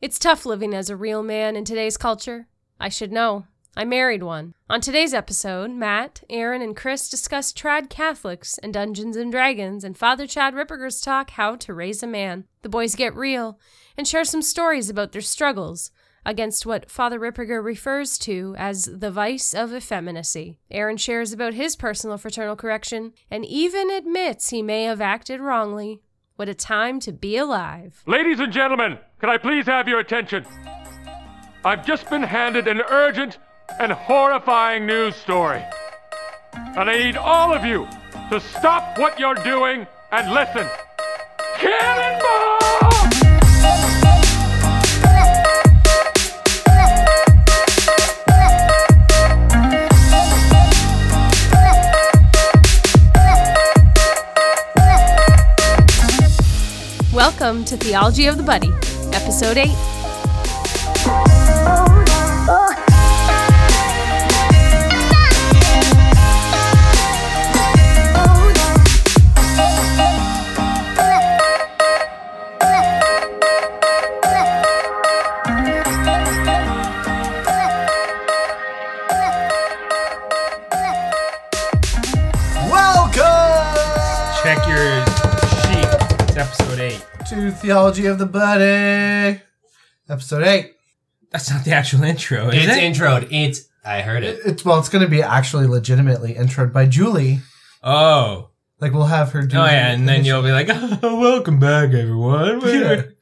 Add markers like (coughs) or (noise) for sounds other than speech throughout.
It's tough living as a real man in today's culture. I should know. I married one. On today's episode, Matt, Aaron, and Chris discuss trad Catholics and Dungeons and Dragons, and Father Chad Ripperger's talk how to raise a man. The boys get real and share some stories about their struggles against what Father Ripperger refers to as the vice of effeminacy. Aaron shares about his personal fraternal correction and even admits he may have acted wrongly. What a time to be alive. Ladies and gentlemen, can I please have your attention? I've just been handed an urgent and horrifying news story. And I need all of you to stop what you're doing and listen. Cannonball! Welcome to Theology of the Buddy, Episode 8. Theology of the Body, episode eight. That's not the actual intro, is It's it? introed. It's I heard it. It's well, it's going to be actually legitimately introed by Julie. oh. Like we'll have her do. It. Oh yeah, and then you'll be like, (laughs) oh, welcome back, everyone. (laughs) Yeah. (laughs)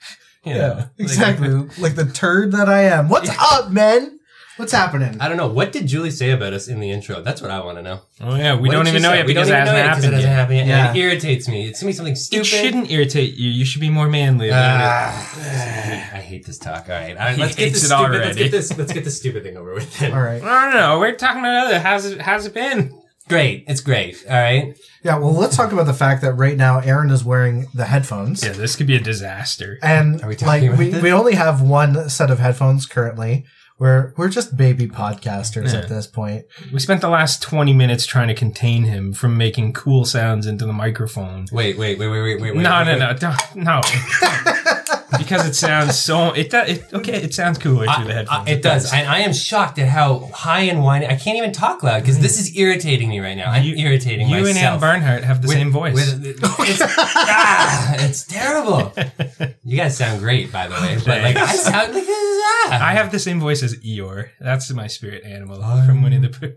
You yeah, exactly. like- Like, the turd that I am. What's up, men? What's happening? I don't know. What did Julie say about us in the intro? That's what I want to know. oh yeah, we What don't did even know say? yet We because don't it even hasn't know yet 'cause happened it hasn't yet. happened yet. Yeah. And it irritates me. It's gonna be something stupid. It shouldn't irritate you. You should be more manly. about Ah, I hate this talk. All right, all right He let's get hates this it stupid. Let's already. get this. Let's get this stupid thing over with. Then. All right. it. I don't know. We're talking about other. How's it? How's it been? Great. It's great. All right. Yeah. Well, let's talk about the fact that right now Aaron is wearing the headphones, Yeah, this could be a disaster. and Are we talking like about we, this? we only have one set of headphones currently. We're we're just baby podcasters Yeah. at this point. We spent the last twenty minutes trying to contain him from making cool sounds into the microphone. Wait. Wait. Wait. Wait. Wait. Wait. wait no, wait, no, wait. no, don't, no. (laughs) because it sounds so. It does. It, okay, it sounds cooler through the I- headphones. I- it does. And I am shocked at how high and whiny. I can't even talk loud because this is irritating me right now. I'm You- irritating You myself. and Ann Barnhart have the With- same voice. with- (laughs) it's, ah, it's terrible. You guys sound great, by the way. But like, I sound like ah. I have the same voice as Eeyore. That's my spirit animal from Winnie the Pooh.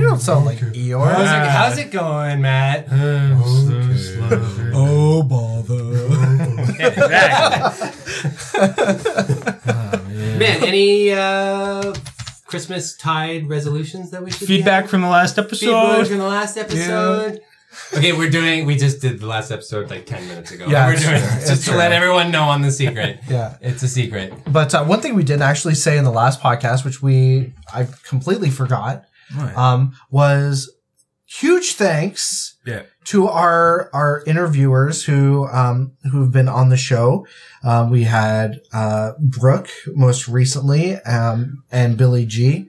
You don't sound like Eeyore. How's it, how's it going, Matt? Oh bother. (laughs) Yeah, exactly. (laughs) Man, any uh, Christmas tide resolutions that we should Feedback from the last episode? feedback from the last episode. Okay, we're doing. We just did the last episode like ten minutes ago. Yeah, we're doing true. it It's just to true. let everyone know on the secret. (laughs) Yeah. It's a secret. But uh, one thing we didn't actually say in the last podcast, which we I completely forgot, um, was huge thanks Yeah. To our our interviewers who um, who've been on the show. Um, we had uh, Brooke most recently, um, and Billy G.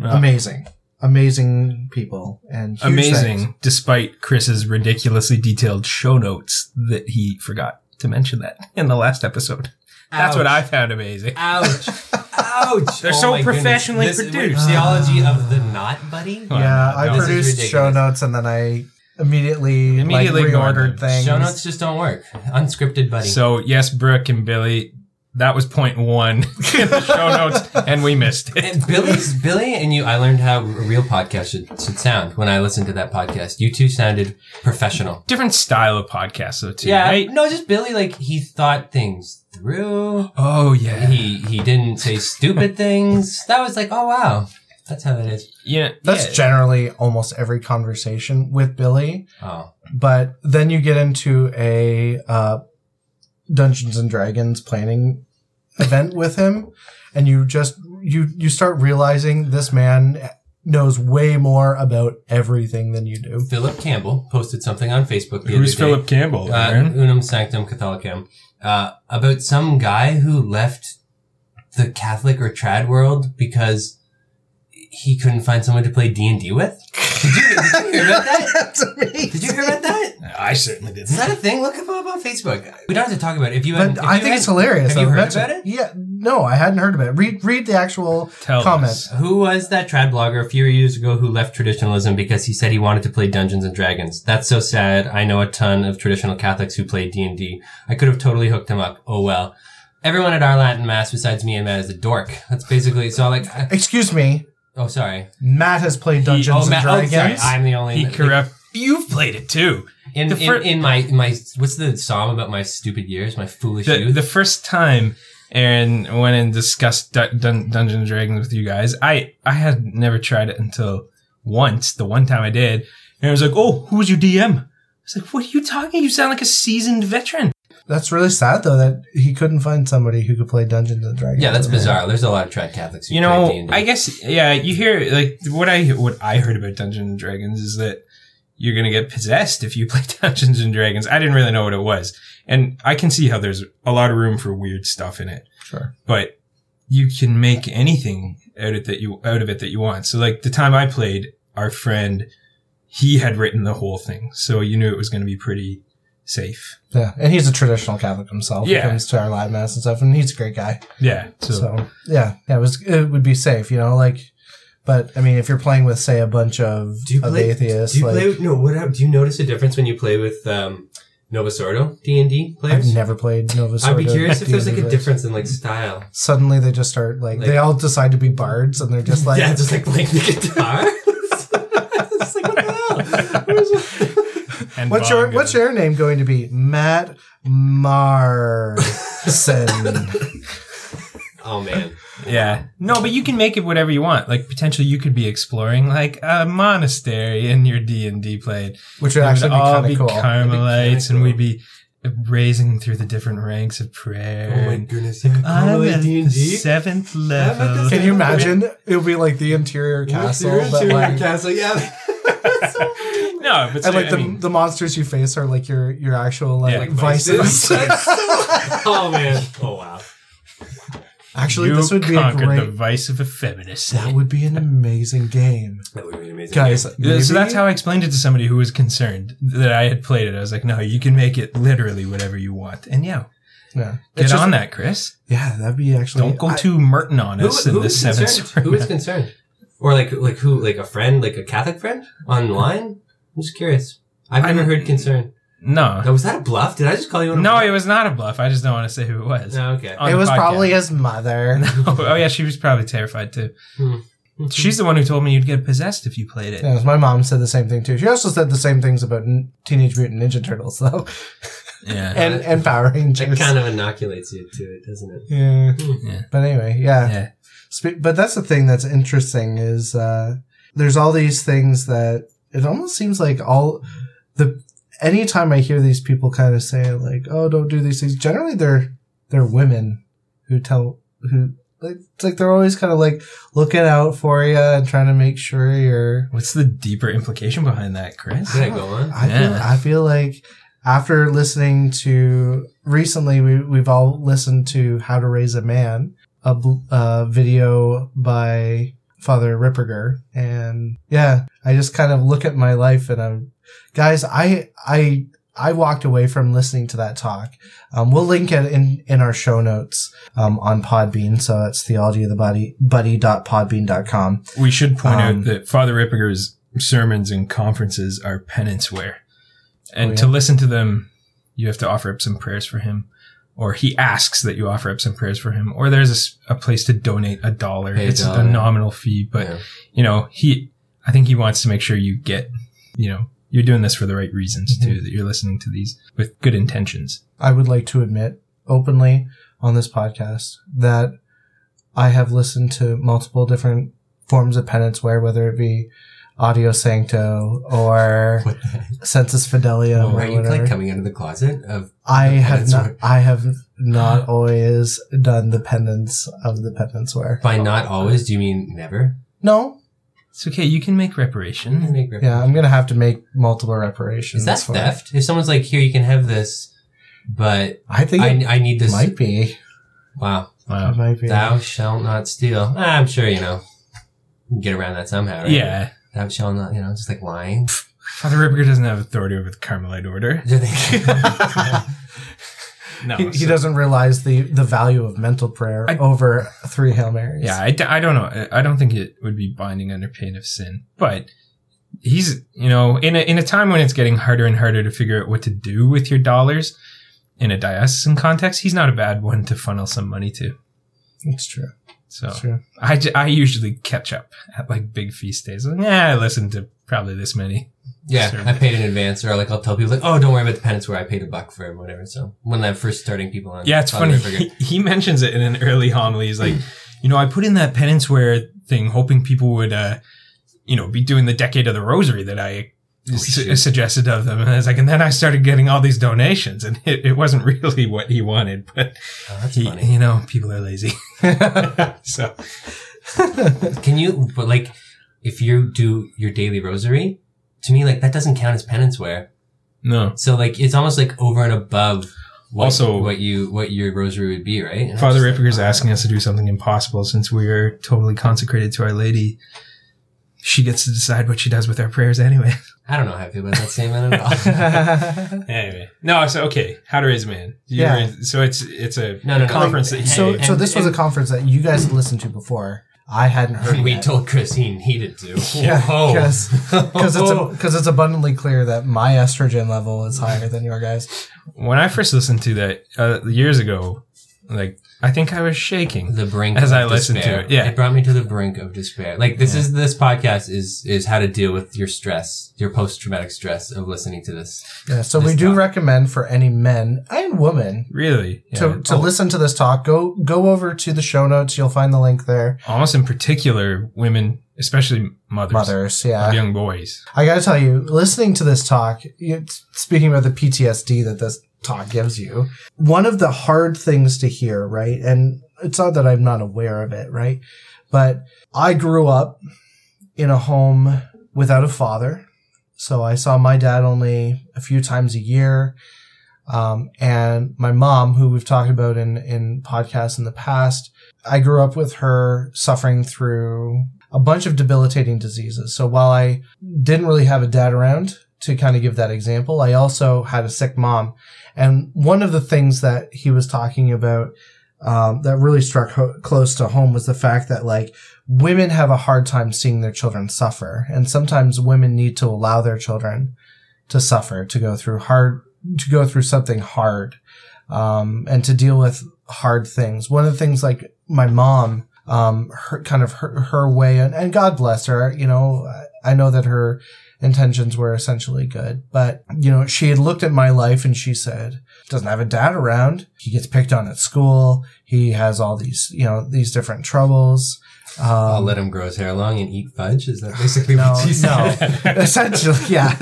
Yeah. Amazing, amazing people, and huge Amazing, thanks. despite Chris's ridiculously detailed show notes that he forgot to mention that in the last episode. That's what I found amazing. Ouch! (laughs) Ouch! They're Oh so my goodness. professionally This- produced. Theology of the knot, buddy. Yeah, no, I no. Produced show notes and then I immediately Immediately like, ignored reordered them. things. Show notes just don't work. Unscripted, buddy. So yes, Brooke and Billy, that was point one in (laughs) the show notes, and we missed it. And Billy's Billy and you. I learned how a real podcast should, should sound when I listened to that podcast. You two sounded professional. Different style of podcast, though, too. Yeah, right? no, just Billy. Like he thought things through. Oh yeah. He he didn't say stupid things. That was like, oh wow, that's how that is. yeah. That's yeah. generally almost every conversation with Billy. Oh, But then you get into a uh, Dungeons and Dragons planning event (laughs) with him, and you just you you start realizing this man knows way more about everything than you do. Philip Campbell posted something on Facebook the Who's other day. Philip Campbell? uh, Unam Sanctam Catholicam, uh, about some guy who left the Catholic or trad world because he couldn't find someone to play D and D with. Did you, did you hear about that? (laughs) That's amazing. Did you hear about that? I certainly didn't. Is that a thing? Look him up uh, on Facebook. We don't have to talk about it. If you, had, But if I you think had- it's hilarious. Have you I'll heard about it? Yeah, no, I hadn't heard about it. Read read the actual Tell comment. us. Who was that trad blogger a few years ago who left traditionalism because he said he wanted to play Dungeons and Dragons? That's so sad. I know a ton of traditional Catholics who play D and D. I could have totally hooked him up. Oh well. Everyone at our Latin mass besides me and Matt is a dork. That's basically so. Like, Excuse me, oh sorry. Matt has played Dungeons oh, and Matt, oh, Dragons. sorry. I'm the only He corrupt. (laughs) You've played it too. in, the in, fir- in my in my what's the song about my stupid years, my foolish The, youth. the first time Aaron went and discussed Dun- Dun- Dungeons and Dragons with you guys, I I had never tried it until once. The one time I did, and I was like, "Oh, who was your DM?" I was like, "What are you talking? You sound like a seasoned veteran." That's really sad though that he couldn't find somebody who could play Dungeons and Dragons. yeah, that's bizarre. There's a lot of trad Catholics who you play know, D&D. I guess yeah. You hear like what I what I heard about Dungeons and Dragons is that you're gonna get possessed if you (laughs) play Dungeons and Dragons. I didn't really know what it was, and I can see how there's a lot of room for weird stuff in it. Sure. but you can make anything out of that you out of it that you want. So like the time I played, our friend, he had written the whole thing, so you knew it was going to be pretty safe. Yeah, and he's a traditional Catholic himself. Yeah. He comes to our live mass and stuff, and he's a great guy. Yeah. So, So, yeah, yeah, it was it would be safe, you know, like. But I mean, if you're playing with, say, a bunch of, Do you of play? atheists, do you like play? No. What? Do you notice a difference when you play with um, Novus Ordo D and D players? I've never played Nova. I'd be Sordo curious if there's like a difference in like style. Suddenly, they just start like, Like- they all decide to be bards, and they're just (laughs) like, yeah, just like playing the (laughs) guitar. it's like what the hell? Where's it? And What's your What's your name going to be? Matt Marson. (laughs) Oh man. Yeah. No, but you can make it whatever you want. Like potentially, you could be exploring like a monastery in your D and D played. Which would It actually be all kind be cool. Carmelites, cool. and we'd be raising through the different ranks of prayer. Oh my and goodness. I'm Carmelite at the D&D? seventh level. Can you imagine? It would be like the interior castle, but like, castle? Yeah. No, but and like I the, mean, the monsters you face are like your your actual like, Yeah, like vices. (laughs) oh man. Oh wow. Actually, you this would be a conquered the great. vice of effeminacy. That would be an amazing game, That would be amazing. guys. Yeah, so that's how I explained it to somebody who was concerned that I had played it. I was like, no, you can make it literally whatever you want. And yeah, Yeah, get just- on that, Chris. Yeah, that'd be actually. Don't go I- too Merton on Who, us in who the seventh concerned? Who is concerned? Or like like who like a friend, like a Catholic friend online? I'm just curious. I've never I'm- heard concern. No. Now, was that a bluff? Did I just call you on a No, bluff? it was not a bluff. I just don't want to say who it was. No, okay. On It was podcast. probably his mother. (laughs) oh yeah, she was probably terrified too. Hmm. She's the one who told me you'd get possessed if you played it. Yeah, my mom said the same thing too. She also said the same things about N- Teenage Mutant Ninja Turtles, though, Yeah. (laughs) and and Power Rangers. It kind of inoculates you to it, doesn't it? yeah. Yeah. But anyway, yeah. yeah. Spe- But that's the thing that's interesting is uh, there's all these things that it almost seems like all the anytime I hear these people kind of say like, "Oh, don't do these things," generally they're they're women who tell who like it's like they're always kind of like looking out for you and trying to make sure you're. What's the deeper implication behind that, Chris? Did I go on? I feel Yeah. I feel like after listening to recently we we've all listened to How to Raise a Man, a uh, video by Father Ripperger, and yeah, I just kind of look at my life and I'm, guys, I I I walked away from listening to that talk. Um, we'll link it in in our show notes um, on Podbean, so that's theology of the body buddy.podbean.com. We should point Um, out that Father Ripperger's sermons and conferences are penanceware. And Oh, yeah. to listen to them, you have to offer up some prayers for him. Or he asks that you offer up some prayers for him. Or there's a place to donate a dollar. Pay a it's dollar. a nominal fee, but Yeah. you know, he, I think he wants to make sure you get, you know, you're doing this for the right reasons Mm-hmm. too, that you're listening to these with good intentions. I would like to admit openly on this podcast that I have listened to multiple different forms of penanceware, whether it be Audio Sancto or (laughs) Sensus the heck? Sensus Fidelium Oh, or are you whatever. like coming out of the closet of? I the have not. wear? I have not (gasps) always done the penance of the penanceware. By not always, do you mean never? No. It's okay. You can make You can reparation. Yeah, I'm gonna have to make multiple reparations. Is that for it. theft? If someone's like, "Here, you can have this," but I think it I, I need this. might be. Wow. It Wow. might be. Thou shalt not steal. Ah, I'm sure you know. get around that somehow, right? Yeah. That shall not, you know, just like lying. Father Ripper doesn't have authority over the Carmelite order. (laughs) Do they- (laughs) No. He, he so- doesn't realize the, the value of mental prayer I- over three Hail Marys. Yeah, I, d- I don't know. I don't think it would be binding under pain of sin. But he's, you know, in a, in a time when it's getting harder and harder to figure out what to do with your dollars in a diocesan context, he's not a bad one to funnel some money to. It's true. So. I, I usually catch up at like big feast days. Like, yeah, I listen to probably this many. yeah, Sure. I paid in advance, or like I'll tell people like, oh, don't worry about the penanceware I paid a buck for it, whatever. So when I'm first starting people on, Yeah, it's funny. He, he mentions it in an early homily. He's like, you know, I put in that penanceware thing, hoping people would, uh, you know, be doing the decade of the rosary that I su- shoot. suggested of them. And I was like, and then I started getting all these donations, and (laughs) it, it wasn't really what he wanted, but Oh, that's he, funny. you know, people are lazy. (laughs) so Can you, but like, if you do your daily rosary, to me, like that doesn't count as penanceware. no. So like, it's almost like over and above. What, Also- what you what your rosary would be, right? And Father just is asking us to do something impossible since we are totally consecrated to Our Lady. She gets to decide what she does with our prayers anyway. I don't know how I feel about that statement at all. (laughs) Anyway, no, so okay, how to raise a man. You Yeah. raise- so it's it's a No, no, no. conference that he so, and- so this was a conference that you guys listened to before. I hadn't heard. we yet. told Chris he needed to. (laughs) Yeah, because it's because it's abundantly clear that my estrogen level is higher than your guys. when I first listened to that uh, years ago, like I think I was shaking. the brink As of I listened to despair. it, yeah. it brought me to the brink of despair. Like this is this podcast is is how to deal with your stress, your post traumatic stress of listening to this. Yeah, so This we do talk. recommend for any men and women Really, yeah. to, to Al- listen to this talk. Go go over to the show notes. You'll find the link there. almost in particular, women, especially mothers, Mothers, of yeah. young boys. I got to tell you, listening to this talk, you, speaking about the PTSD that this talk gives you, one of the hard things to hear, right? And it's not that I'm not aware of it, right? But I grew up in a home without a father. So I saw my dad only a few times a year. Um, and my mom, who we've talked about in, in podcasts in the past, I grew up with her suffering through a bunch of debilitating diseases. So while I didn't really have a dad around to kind of give that example, I also had a sick mom. And one of the things that he was talking about um, that really struck ho- close to home was the fact that like women have a hard time seeing their children suffer, and sometimes women need to allow their children to suffer, to go through hard, to go through something hard, um, and to deal with hard things. One of the things like my mom, um, her kind of her, her way, and, and God bless her, you know, I I know that her intentions were essentially good, but you know, she had looked at my life and she said, doesn't have a dad around. He gets picked on at school. He has all these, you know, these different troubles. Um, I'll let him grow his hair long and eat fudge. Is that basically no, what you said? no, (laughs) (laughs) essentially, yeah.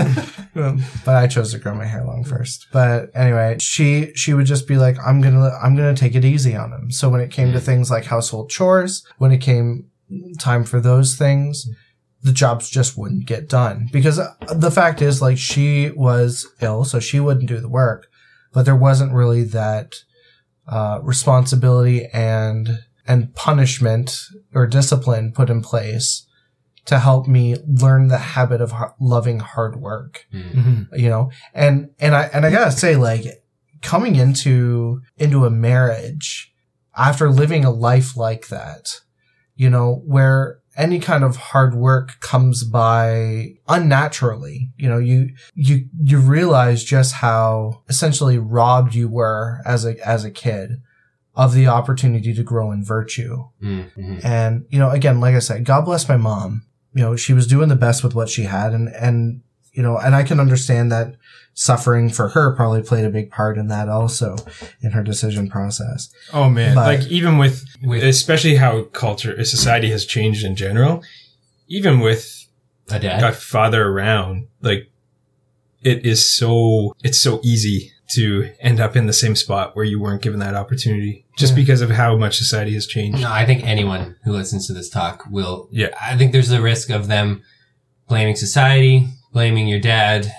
Um, but I chose to grow my hair long first. But anyway, she she would just be like, "I'm gonna I'm gonna take it easy on him." So when it came to things like household chores, when it came time for those things, the jobs just wouldn't get done. Because uh, the fact is, like, she was ill, so she wouldn't do the work, but there wasn't really that uh, responsibility and and punishment or discipline put in place to help me learn the habit of har- loving hard work. Mhm. you know? And and i and i gotta say like coming into into a marriage after living a life like that you know where any kind of hard work comes by unnaturally you know you you you realize just how essentially robbed you were as a as a kid of the opportunity to grow in virtue Mm, mhm. and, you know, again, like I said, God bless my mom. You know, she was doing the best with what she had. And, and, you know, and I can understand that suffering for her probably played a big part in that also in her decision process. Oh man, But- like even with, With- especially how culture, society has changed in general, even with A dad. a father around, like it is so it's so easy to end up in the same spot where you weren't given that opportunity just Yeah. because of how much society has changed. No, I think anyone who listens to this talk will. Yeah. I think there's a risk of them blaming society, blaming your dad,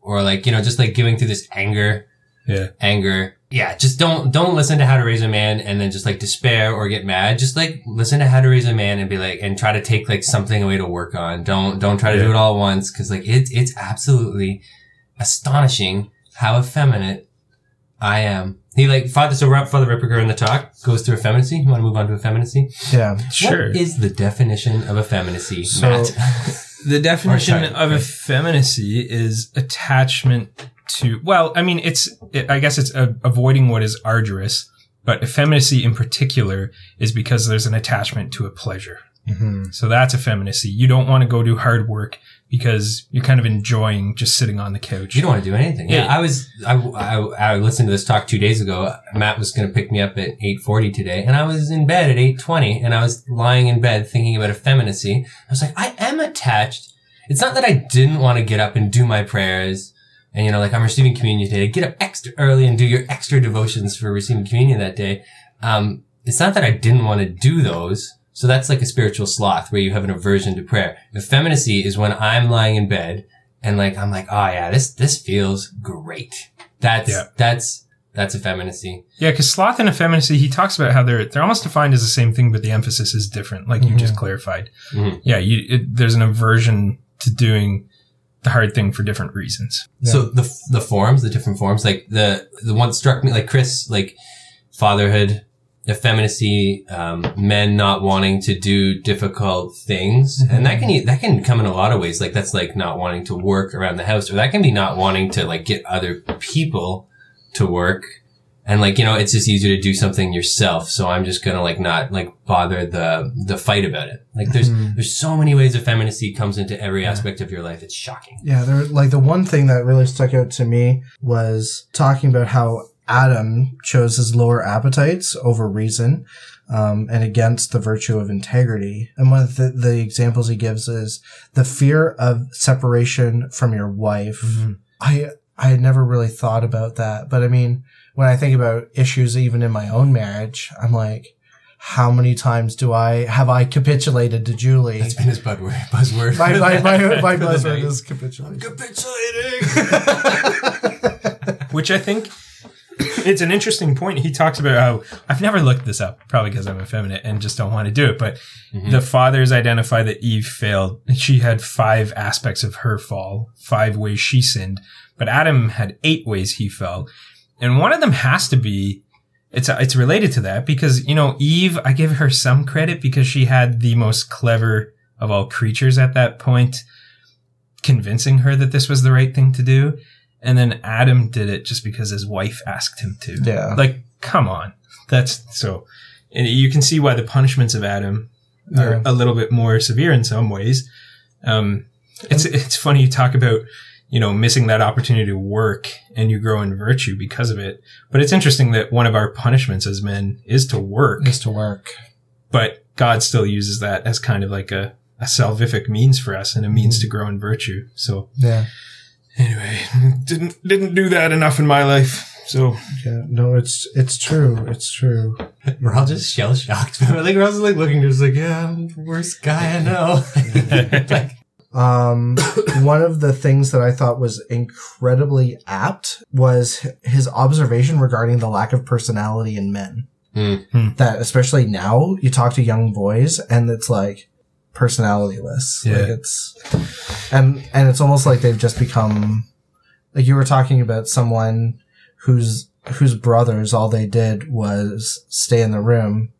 or like, you know, just like giving through this anger, Yeah. anger yeah, just don't don't listen to How to Raise a Man and then just like despair or get mad. Just like listen to How to Raise a Man and be like and try to take like something away to work on. Don't don't try to do it all at once because like it's it's absolutely astonishing how effeminate I am. He like father so Ra- Father Ripperger in the talk goes through effeminacy. You want to move on to effeminacy? Yeah. Sure. What is the definition of effeminacy, So- Matt? (laughs) The definition of effeminacy is attachment to, well, I mean, it's, it, I guess it's uh avoiding what is arduous, but effeminacy in particular is because there's an attachment to a pleasure. Hmm So that's effeminacy. You don't want to go do hard work because you're kind of enjoying just sitting on the couch. You don't want to do anything. Yeah, Yeah. I was. I, I, I listened to this talk two days ago. Matt was going to pick me up at eight forty today, and I was in bed at eight twenty, and I was lying in bed thinking about effeminacy. I was like, I am attached. It's not that I didn't want to get up and do my prayers, and you know, like I'm receiving communion today. Get up extra early and do your extra devotions for receiving communion that day. Um, it's not that I didn't want to do those. So that's like a spiritual sloth where you have an aversion to prayer. Effeminacy is when I'm lying in bed and like I'm like, oh yeah, this this feels great. That's Yeah. that's that's effeminacy. Yeah, because sloth and effeminacy, he talks about how they're they're almost defined as the same thing, but the emphasis is different, like you just clarified. Mhm. Yeah, you it, there's an aversion to doing the hard thing for different reasons. So the the forms, the different forms, like the the one struck me, like Chris, like fatherhood, effeminacy, um, men not wanting to do difficult things, and that can that can come in a lot of ways. Like that's like not wanting to work around the house, or that can be not wanting to like get other people to work. And like, you know, it's just easier to do something yourself. So I'm just gonna like not like bother the, the fight about it. Like there's, there's so many ways effeminacy comes into every aspect of your life. It's shocking. Yeah, there like the one thing that really stuck out to me was talking about how Adam chose his lower appetites over reason, um, and against the virtue of integrity. And one of the, the examples he gives is the fear of separation from your wife. I I had never really thought about that, but I mean, when I think about issues even in my own marriage, I'm like, how many times do I have I capitulated to Julie? That's been his buzzword. buzzword. my my my, my (laughs) buzzword is capitulation. Capitulating. (laughs) (laughs) Which I think it's an interesting point. He talks about how I've never looked this up, probably because I'm effeminate and just don't want to do it. But mm-hmm. the fathers identify that Eve failed. She had five aspects of her fall, five ways she sinned, but Adam had eight ways he fell. And one of them has to be it's it's related to that because you know Eve I give her some credit because she had the most clever of all creatures at that point convincing her that this was the right thing to do and then Adam did it just because his wife asked him to Yeah. like come on that's so and you can see why the punishments of Adam are Yeah. a little bit more severe in some ways um it's it's funny you talk about you know missing that opportunity to work and you grow in virtue because of it but it's interesting that one of our punishments as men is to work is to work. but God still uses that as kind of like a, a salvific means for us and a means to grow in virtue. So Yeah. Anyway, didn't didn't do that enough in my life. So Yeah. No, it's it's true. It's true. We're all just shell shocked. like we're also like looking, just like, yeah, I'm the worst guy I know. (laughs) like, Um, one of the things that I thought was incredibly apt was his observation regarding the lack of personality in men. Mm. Hmm. That especially now you talk to young boys and it's like personalityless. Like Yeah. it's and and it's almost like they've just become like you were talking about someone whose whose brothers all they did was stay in the room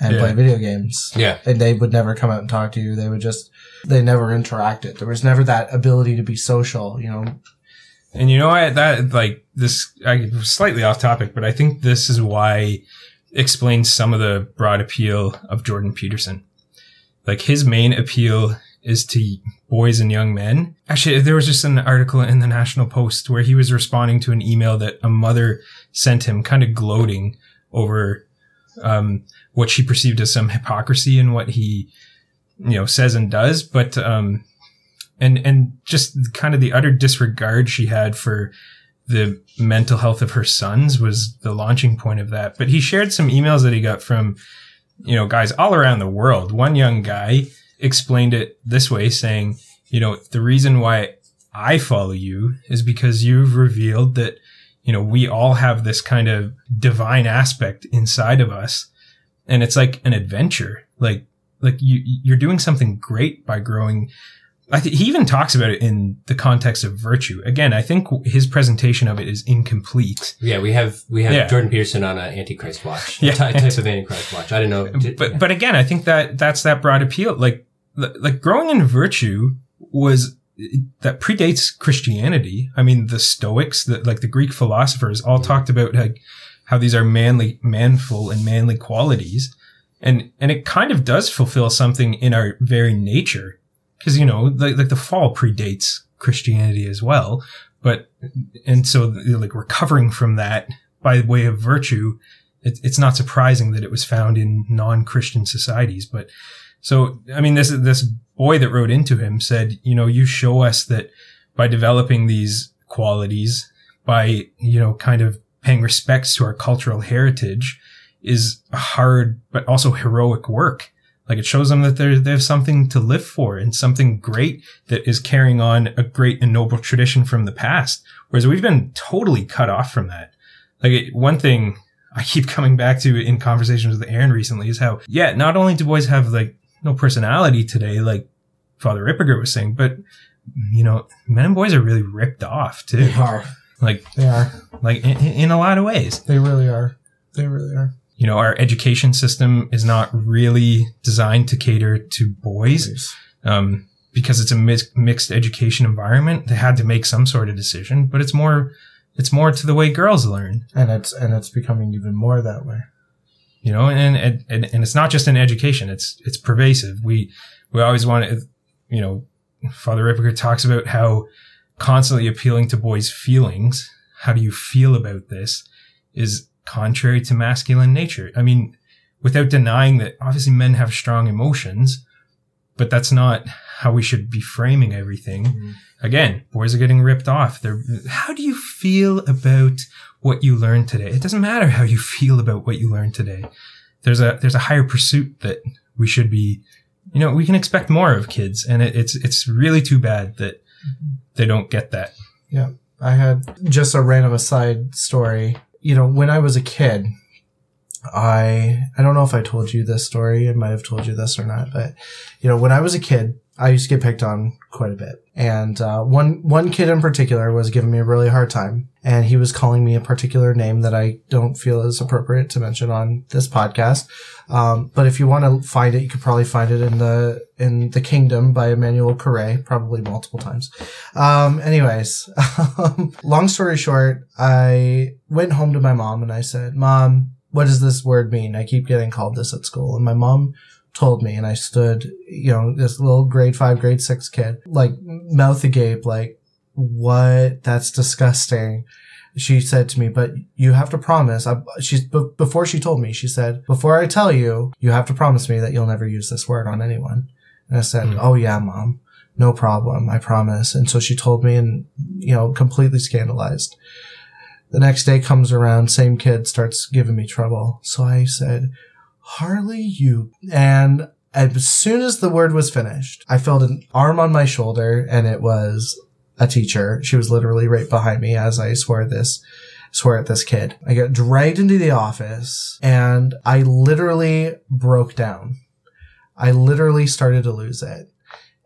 and Yeah. play video games yeah. and they would never come out and talk to you. They would just, they never interacted. There was never that ability to be social, you know? and you know what that like this I slightly off topic, but I think this is why explains some of the broad appeal of Jordan Peterson. Like his main appeal is to boys and young men. Actually, there was just an article in the National Post where he was responding to an email that a mother sent him, kind of gloating over um, what she perceived as some hypocrisy in what he, you know, says and does. But um, and and just kind of the utter disregard she had for the mental health of her sons was the launching point of that. But he shared some emails that he got from, you know, guys all around the world. One young guy explained it this way, saying, you know, the reason why I follow you is because you've revealed that you know, we all have this kind of divine aspect inside of us. And it's like an adventure. Like, like you, you're doing something great by growing. I think he even talks about it in the context of virtue. Again, I think his presentation of it is incomplete. Yeah, we have we have Yeah. Jordan Peterson on an Antichrist watch. Yeah. Ty- type (laughs) of Antichrist watch. I don't know. Did- but but again, I think that that's that broad appeal. Like like growing in virtue was that predates Christianity. I mean, the Stoics, the, like the Greek philosophers, all mm-hmm. talked about like how these are manly, manful, and manly qualities, and and it kind of does fulfill something in our very nature, because you know, like like the fall predates Christianity as well, but and so like recovering from that by way of virtue it, it's not surprising that it was found in non-Christian societies. But so, I mean, this this boy that wrote into him said, you know, you show us that by developing these qualities, by you know, kind of paying respects to our cultural heritage, is a hard but also heroic work. Like it shows them that they they have something to live for and something great that is carrying on a great and noble tradition from the past. Whereas we've been totally cut off from that. Like it, one thing I keep (laughs) coming back to in conversations with Aaron recently is how, yeah, not only do boys have like no personality today, like Father Ripperger was saying, but you know, men and boys are really ripped off too. They are. Like, They are. like in, in a lot of ways. They really are. They really are. You know, our education system is not really designed to cater to boys. Um, because it's a mix, mixed education environment, they had to make some sort of decision, but it's more, it's more to the way girls learn. And it's and it's becoming even more that way. you know, and, and, and, and it's not just in education. It's, it's pervasive. We, we always want to, you know, Father Ripperger talks about how constantly appealing to boys' feelings. How do you feel about this is contrary to masculine nature. I mean, without denying that obviously men have strong emotions, but that's not how we should be framing everything. Mm-hmm. Again, boys are getting ripped off. They're, how do you feel about what you learned today? It doesn't matter how you feel about what you learned today. There's a, there's a higher pursuit that we should be, you know, we can expect more of kids. And it, it's, it's really too bad that mm-hmm. they don't get that. Yeah. I had just a random aside story. You know, when I was a kid, I I don't know if I told you this story. I might have told you this or not, but you know, when I was a kid, I used to get picked on quite a bit. And uh, one one kid in particular was giving me a really hard time, and he was calling me a particular name that I don't feel is appropriate to mention on this podcast. Um, but if you want to find it, you could probably find it in the in the Kingdom by Emmanuel Carrère, probably multiple times. Um, anyways, (laughs) long story short, I went home to my mom and I said, "Mom, what does this word mean? I keep getting called this at school." And my mom told me, and I stood, you know, this little grade five, grade six kid, like mouth agape, like, "What? That's disgusting." She said to me, "But you have to promise." I, she's b- before she told me, she said, "Before I tell you, you have to promise me that you'll never use this word on anyone." And I said, Hmm. "Oh yeah, mom." No problem. I promise. And so she told me and, you know, completely scandalized. The next day comes around, same kid starts giving me trouble. So I said, Harley, you. And as soon as the word was finished, I felt an arm on my shoulder and it was a teacher. She was literally right behind me as I swore this, swore at this kid. I got dragged into the office and I literally broke down. I literally started to lose it.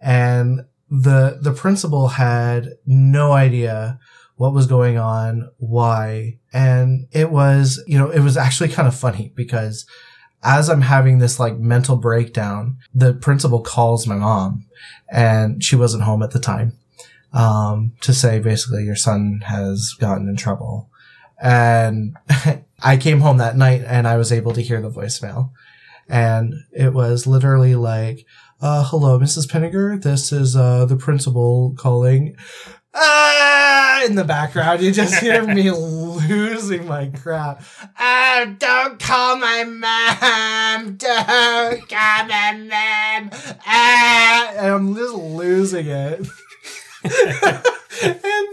And the, the principal had no idea what was going on, why. And it was, you know, it was actually kind of funny because as I'm having this like mental breakdown, the principal calls my mom and she wasn't home at the time. Um, to say basically your son has gotten in trouble. And (laughs) I came home that night and I was able to hear the voicemail. And it was literally like, uh, hello, Mrs. Pinniger. This is, uh, the principal calling. Ah, in the background, you just hear me (laughs) losing my crap. Oh, don't call my mom. Don't call my mom. Ah, and I'm just losing it. (laughs) and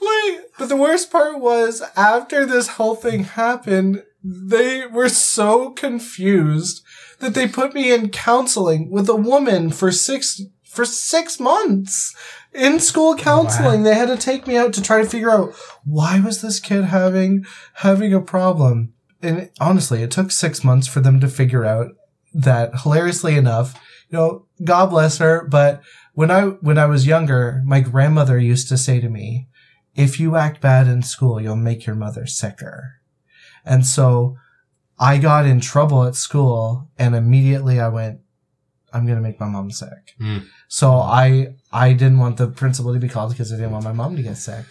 like, but the worst part was after this whole thing happened, they were so confused that they put me in counseling with a woman for six for six months in school counseling. They had to take me out to try to figure out why was this kid having having a problem. And honestly, it took six months for them to figure out that hilariously enough, you know, God bless her, but when I when I was younger, my grandmother used to say to me, if you act bad in school, you'll make your mother sicker. And so I got in trouble at school and immediately I went, I'm going to make my mom sick. Mm. So I, I didn't want the principal to be called because I didn't want my mom to get sick.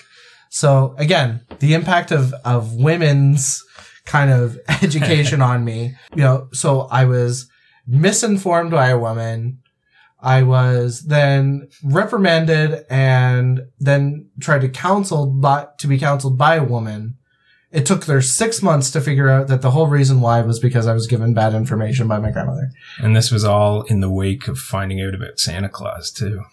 So again, the impact of, of women's kind of (laughs) education on me, you know, so I was misinformed by a woman. I was then reprimanded and then tried to counsel by, to be counseled by a woman. It took their six months to figure out that the whole reason why was because I was given bad information by my grandmother. And this was all in the wake of finding out about Santa Claus too.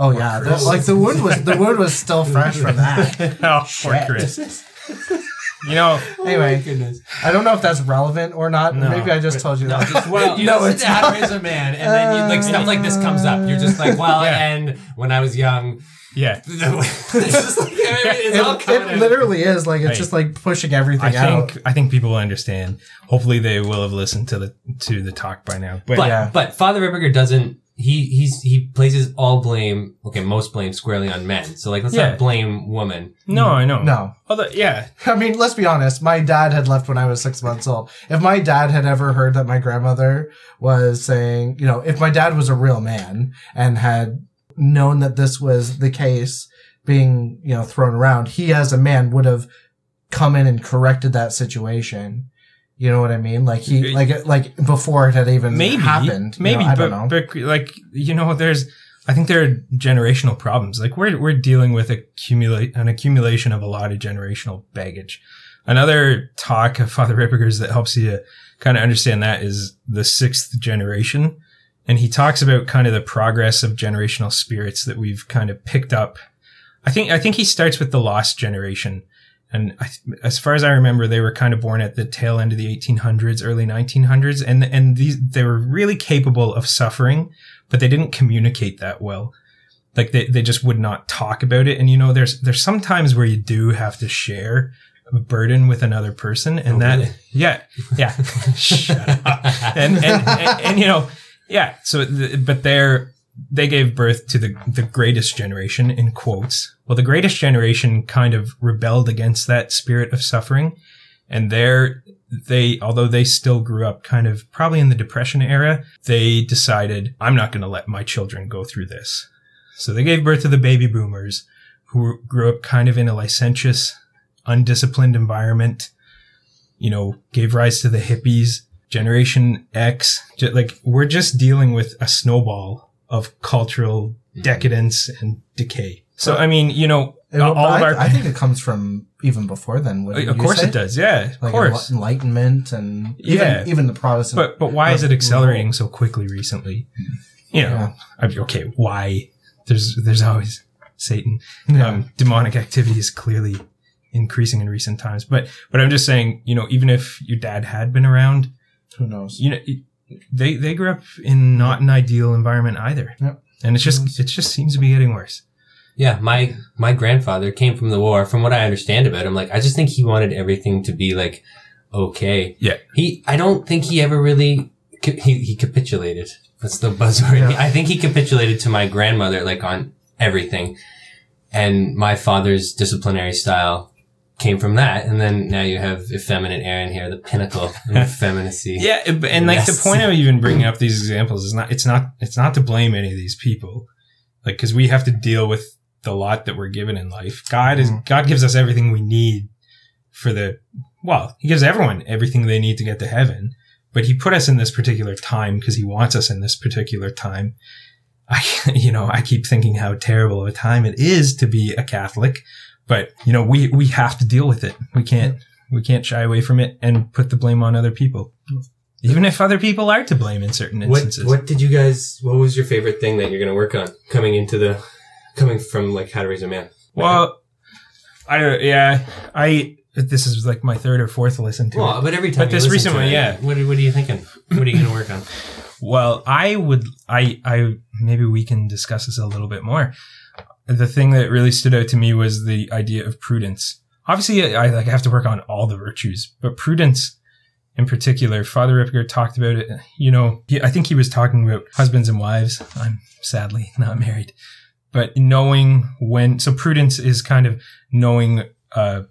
Oh yeah, the, like the wound was the wound was still fresh from that. (laughs) oh, poor Shit. Chris. You know, (laughs) Anyway, oh, goodness. I don't know if that's relevant or not. No. Maybe I just told you No, that. just, well, (laughs) you No, know, it's it's how to raise a man, and then you, like stuff like this comes up. You're just like, well, Yeah. and when I was young, yeah. it's just like, it's It, it literally is like it's Right. just like pushing everything I out. think I think people will understand. Hopefully, they will have listened to the to the talk by now. But, But Yeah. but Father Ripperger doesn't. He he's he places all blame. Okay, most blame squarely on men. So like, let's Yeah. not blame women. no, I know. No. Although, yeah, I mean, let's be honest. My dad had left when I was six months old. If my dad had ever heard that my grandmother was saying, you know, if my dad was a real man and had known that this was the case being, you know, thrown around, he as a man would have come in and corrected that situation. You know what I mean? Like he, like, like before it had even maybe happened. you Maybe, know, I but, don't know. but like you know, there's. I think there are generational problems. Like we're we're dealing with accumulate an accumulation of a lot of generational baggage. Another talk of Father Ripperger's that helps you kind of understand that is the sixth generation. And he talks about kind of the progress of generational spirits that we've kind of picked up. I think, I think he starts with the lost generation. And I, as far as I remember, they were kind of born at the tail end of the 1800s, early 1900s. And, and these, they were really capable of suffering, but they didn't communicate that well. Like they, they just would not talk about it. And you know, there's, there's some times where you do have to share a burden with another person and Oh, that, really? (laughs) yeah, yeah, (laughs) shut up. And, and, and, and, you know, yeah. So, th- but they're, they gave birth to the, the greatest generation in quotes. Well, the greatest generation kind of rebelled against that spirit of suffering. And they're, they, although they still grew up kind of probably in the depression era, they decided, I'm not going to let my children go through this. So they gave birth to the baby boomers who grew up kind of in a licentious, undisciplined environment, you know, gave rise to the hippies, Generation X. Like we're just dealing with a snowball of cultural decadence and decay. So, I mean, you know, It- all of I, our, I think it comes from even before then. wouldn't of you course say? it does. Yeah, of Like course. enlightenment and even Yeah. even the Protestant. But but why is it accelerating so quickly recently? You know, Yeah. I mean, okay, why? There's there's always Satan. Yeah. Um, demonic activity is clearly increasing in recent times. But but I'm just saying, you know, even if your dad had been around, who knows? you know, they they grew up in not an ideal environment either. Yep. And it's just it just seems to be getting worse. Yeah, my my grandfather came from the war. From what I understand about him, like I just think he wanted everything to be like okay. Yeah. He, I don't think he ever really he he capitulated. That's the buzzword. Yeah. I think he capitulated to my grandmother like on everything, and my father's disciplinary style came from that. And then now you have effeminate Aaron here, the pinnacle of (laughs) effeminacy. Yeah, and like the point of (laughs) even bringing up these examples is not it's not it's not to blame any of these people, like because we have to deal with the lot that we're given in life. God is mm. God gives us everything we need for the well, He gives everyone everything they need to get to heaven, but He put us in this particular time because He wants us in this particular time. I (laughs) you know I keep thinking how terrible of a time it is to be a Catholic, but you know we we have to deal with it. We can't we can't shy away from it and put the blame on other people. Even if other people are to blame in certain What instances. what did you guys? What was your favorite thing that you're going to work on coming into the coming from like How to Raise a Man? Well, I yeah, I this is like my third or fourth listen to Well, it. but every time But this recent one, yeah. What, are- what are you thinking? What are you going to work on? Well, I would I I maybe we can discuss this a little bit more. The thing that really stood out to me was the idea of prudence. Obviously, I like have to work on all the virtues, but prudence in particular, Father Ripperger talked about it. You know, he, I think he was talking about husbands and wives. I'm sadly not married, but knowing when, so prudence is kind of knowing, uh,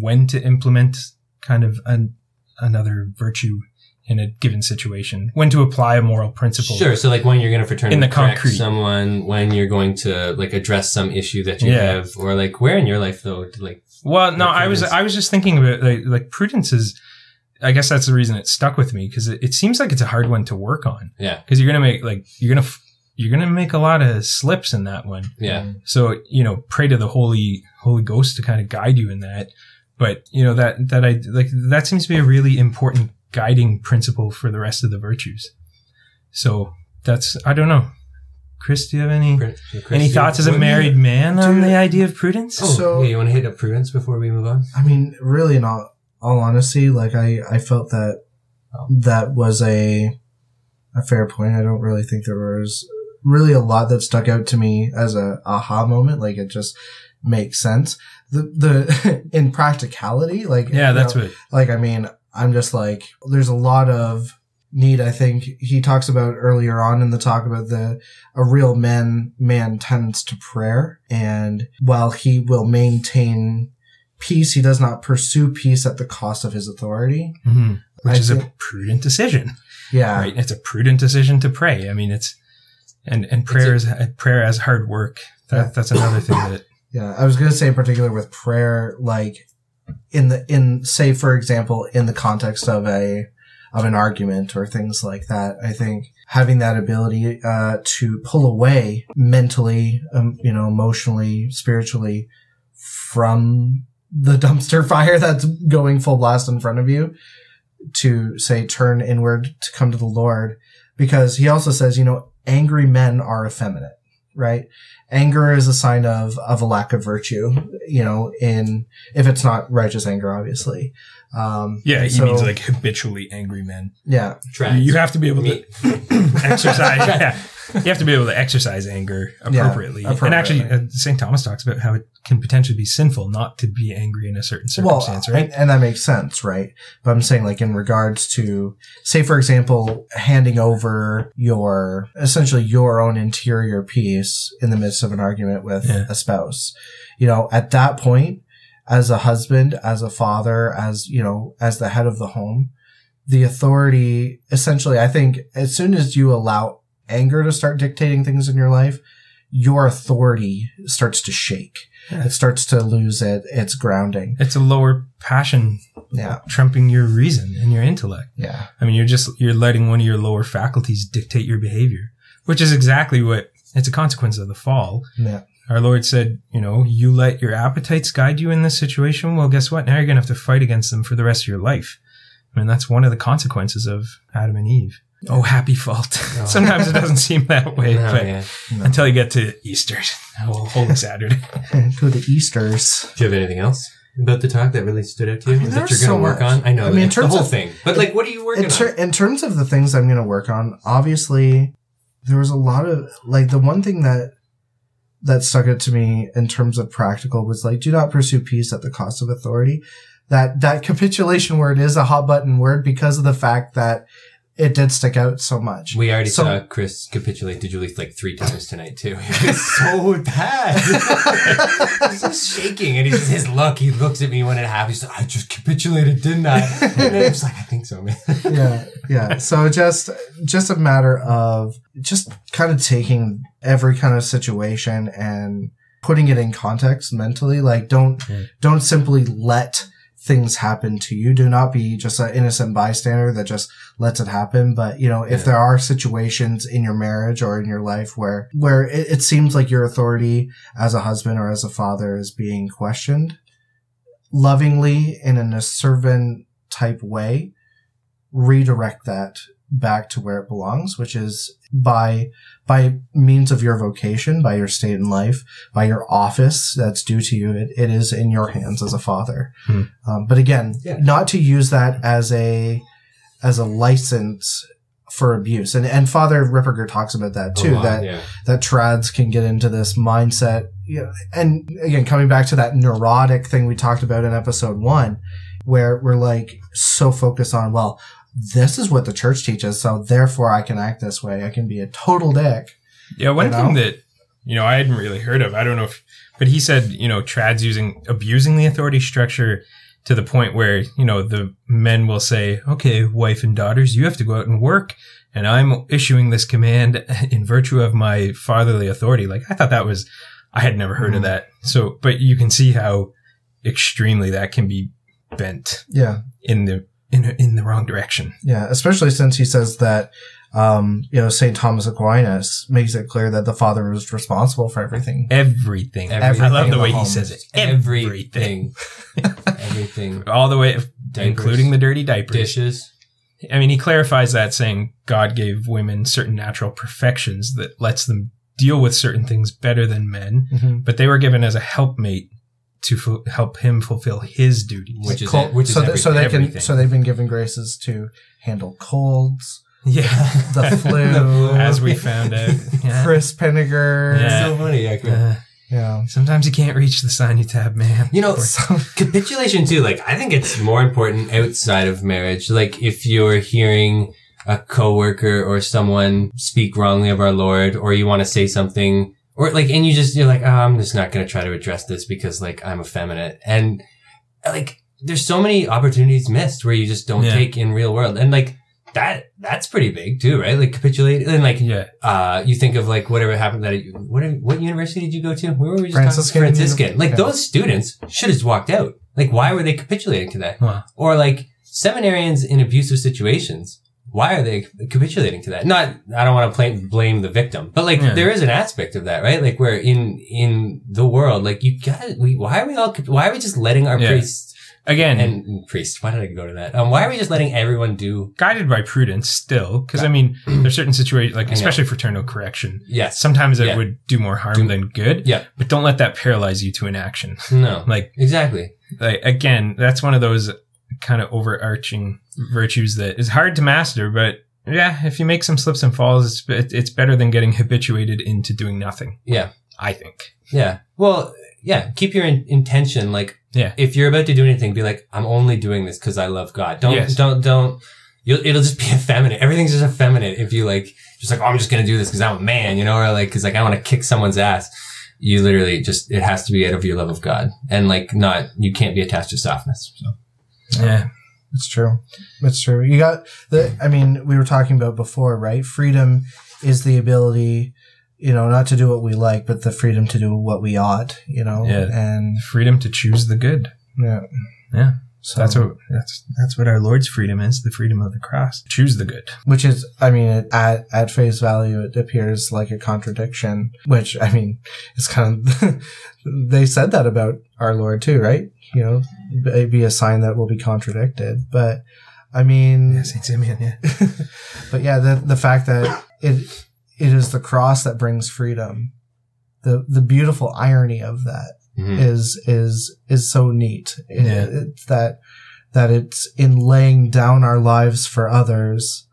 when to implement kind of an, another virtue in a given situation, when to apply a moral principle. Sure. So like when you're going to fraternity In the concrete. someone, when you're going to like address some issue that you Yeah. have, or like where in your life though, like Well, no, I was. I was just thinking about like, like prudence is, I guess that's the reason it stuck with me because it, it seems like it's a hard one to work on. yeah, because you're gonna make like you're gonna f- you're gonna make a lot of slips in that one. yeah, So you know, pray to the Holy Holy Ghost to kind of guide you in that. But you know that that I like that seems to be a really important guiding principle for the rest of the virtues. So that's I don't know. Chris, do you have any Chris, any thoughts as a what- married man on Dude. the idea of prudence? Oh, So- yeah, you want to hit up prudence before we move on? I mean, really, in all, all honesty, like I, I felt that oh. that was a a fair point. I don't really think there was really a lot that stuck out to me as a aha moment. Like it just makes sense. The the (laughs) in practicality, like yeah, that's know, what. like I mean, I'm just like there's a lot of need. I think he talks about earlier on in the talk about the a real man man tends to prayer, and while he will maintain peace, he does not pursue peace at the cost of his authority. mhm, Which I is a prudent decision. Yeah, right? It's a prudent decision to pray. I mean, it's and and prayer is prayer as hard work. That Yeah. that's another thing that (coughs) Yeah, I was gonna say in particular with prayer, like in the in say for example in the context of a of an argument or things like that. I think having that ability uh, to pull away mentally, um, you know, emotionally, spiritually from the (laughs) dumpster fire that's going full blast in front of you, to say turn inward to come to the Lord, because he also says, you know, angry men are effeminate, right? Anger is a sign of of a lack of virtue you know in if it's not righteous anger obviously um yeah, he so- means like habitually angry men. yeah Trans. You have to be able Me. to (coughs) exercise. yeah, you have to be able to exercise anger appropriately. And actually, uh, Saint Thomas talks about how it can potentially be sinful not to be angry in a certain well circumstance, right? and, and that makes sense right but i'm saying like in regards to say for example handing over your essentially your own interior peace in the midst of an argument with Yeah. a spouse you know at that point as a husband as a father as you know as the head of the home the authority essentially i think as soon as you allow anger to start dictating things in your life your authority starts to shake Yeah. it starts to lose it, its grounding it's a lower passion yeah trumping your reason and your intellect. yeah I mean, you're just you're letting one of your lower faculties dictate your behavior, which is exactly what it's a consequence of the fall. yeah Our Lord said, you know, you let your appetites guide you in this situation. Well, guess what? Now you're going to have to fight against them for the rest of your life. I mean, that's one of the consequences of Adam and Eve. Oh, happy fault. Oh, (laughs) Sometimes it doesn't seem that way, No, but yeah. until you get to Easter, oh, Holy Saturday. go to easters Do you have anything else about the talk that really stood out to you? I mean, that you're there's going to so work much. on? I know. I mean, in it's the terms whole of- thing. But like, what are you working in, ter- on? in terms of the things i'm going to work on obviously there was a lot of like the one thing that that stuck out to me in terms of practical was like do not pursue peace at the cost of authority that that capitulation word is a hot button word because of the fact that it did stick out so much We already So- saw Chris capitulate to Julie like three times tonight too. (laughs) It's so bad. (laughs) he's just shaking, and he's his look. He looks at me when it happens. He's like, "I just capitulated, didn't I?" And then he's like, "I think so, man." yeah yeah so just just a matter of just kind of taking every kind of situation and putting it in context mentally like don't Yeah. don't simply let things happen to you do not be just an innocent bystander that just lets it happen but you know if Yeah. there are situations in your marriage or in your life where where it, it seems like your authority as a husband or as a father is being questioned lovingly and in a servant type way redirect that back to where it belongs, which is by by means of your vocation, by your state in life, by your office that's due to you. It, it is in your hands as a father. Hmm. Um, but again, Yeah. not to use that as a as a license for abuse. And and Father Ripperger talks about that too. lot, that yeah. that trads can get into this mindset. You know, and again, coming back to that neurotic thing we talked about in episode one, where we're like so focused on, well, this is what the church teaches, so therefore I can act this way. I can be a total dick. Yeah, one You thing know? that you know I hadn't really heard of. I don't know if, but he said you know trads using abusing the authority structure to the point where you know the men will say, "Okay, wife and daughters, you have to go out and work." And I'm issuing this command in virtue of my fatherly authority. Like I thought that was, I had never heard of Mhm. that. So, but you can see how extremely that can be bent Yeah. in the in in the wrong direction. Yeah, especially since he says that, um, you know, St. Thomas Aquinas makes it clear that the father is responsible for everything. Everything. Everything I love the the way he says it. Everything. (laughs) Everything. All the way, Diapers. including the dirty diapers. Dishes. I mean, he clarifies that saying God gave women certain natural perfections that lets them deal with certain things better than men, Mm-hmm. but they were given as a helpmate to fu- help him fulfill his duties. Which is Cold- it, which is so, so they everything. can so they've been given graces to handle colds, yeah, the flu, (laughs) The flu. as we found out. (laughs) Yeah. Chris Penniger. Yeah. so funny. Yeah. Uh, Yeah. sometimes you can't reach the sign you tab, man. You know, (laughs) capitulation too. Like, I think it's more important outside of marriage. Like, if you're hearing a coworker or someone speak wrongly of our Lord, or you want to say something, or like, and you just, you're like, oh, I'm just not going to try to address this because like I'm effeminate. And like, there's so many opportunities missed where you just don't Yeah. take in real world. And like, that, that's pretty big too, right? Like capitulate and like, yeah, uh, you think of like whatever happened that what what university did you go to? Where were we just Franciscan talking? Franciscan. Like yeah. those students should have walked out. Like why were they capitulating to that? Wow. Or like seminarians in abusive situations. Why are they capitulating to that? Not, I don't want to blame, blame the victim, but like Yeah. there is an aspect of that, right? Like where in, in the world, like you gotta, we, why are we all, why are we just letting our Yeah. priests again, and priests, why did I go to that? Um, why are we just letting everyone do, guided by prudence still, because I mean, there's certain situations, like especially fraternal correction. yes, Sometimes it Yeah. would do more harm Do- than good. Yeah. But don't let that paralyze you to inaction. no, (laughs) Like, exactly. like again, that's one of those kind of overarching virtues that is hard to master, but yeah, if you make some slips and falls, it's, it's better than getting habituated into doing nothing. Yeah. I think. Yeah. Well, yeah. Keep your in- intention. Like, Yeah. if you're about to do anything, be like, I'm only doing this because I love God. Don't, Yes. don't, don't. You'll, it'll just be (laughs) effeminate. Everything's just effeminate if you like, just like, oh, I'm just gonna do this because I'm a man, you know, or like, because like I want to kick someone's ass. You literally just, it has to be out of your love of God, and like, not, you can't be attached to softness. So. Yeah. It's true. It's true. You got the, I mean, we were talking about before, right? Freedom is the ability, you know, not to do what we like, but the freedom to do what we ought, you know? Yeah. And, Freedom to choose the good. yeah. Yeah. So That's what that's that's what our Lord's freedom is, the freedom of the cross. Choose the good. which is, I mean, it, at, at face value, it appears like a contradiction, which, I mean, it's kind of, (laughs) they said that about our Lord too, right? You know, it'd be a sign that will be contradicted. But, I mean, Yeah, Saint Simeon, yeah. (laughs) but yeah, the the fact that it it is the cross that brings freedom. The the beautiful irony of that Mhm. is is is so neat. It- Yeah. It's that that it's in laying down our lives for others,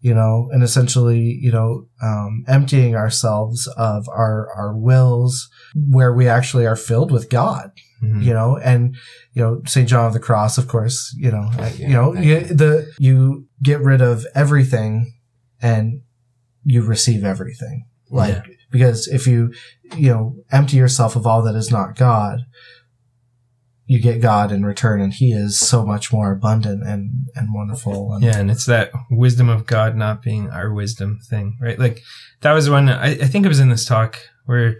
you know, and essentially, you know, um, emptying ourselves of our our wills, where we actually are filled with God Mhm. you know, and you know Saint John of the Cross, of course, you know, Thank you. know, you, you. the you get rid of everything, and you receive everything, like Yeah. because if you you know empty yourself of all that is not God, you get God in return, and He is so much more abundant and and wonderful. And, Yeah, and it's that wisdom of God not being our wisdom thing, right? Like that was one I, I think it was in this talk where,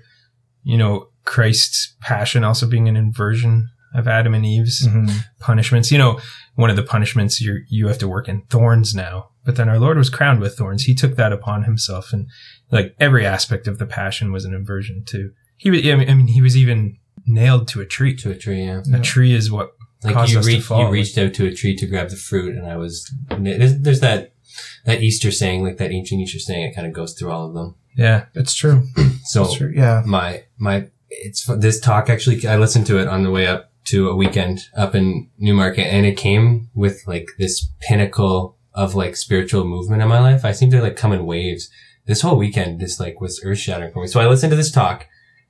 you know, Christ's passion also being an inversion of Adam and Eve's Mhm. punishments. You know, one of the punishments you you have to work in thorns now. But then our Lord was crowned with thorns. He took that upon himself, and like every aspect of the passion was an inversion too. He was, I mean, I mean, he was even nailed to a tree. To a tree, yeah. A tree is what Like caused you, us to reach, fall. you reached out to a tree to grab the fruit, and I was. There's, there's that that Easter saying, like that ancient Easter saying. It kind of goes through all of them. yeah, It's true. So It's true. Yeah. my my it's this talk actually I listened to it on the way up to a weekend up in Newmarket and it came with like this pinnacle of like spiritual movement in my life. I seem to like come in waves. This whole weekend just like was earth shattering for me. So I listened to this talk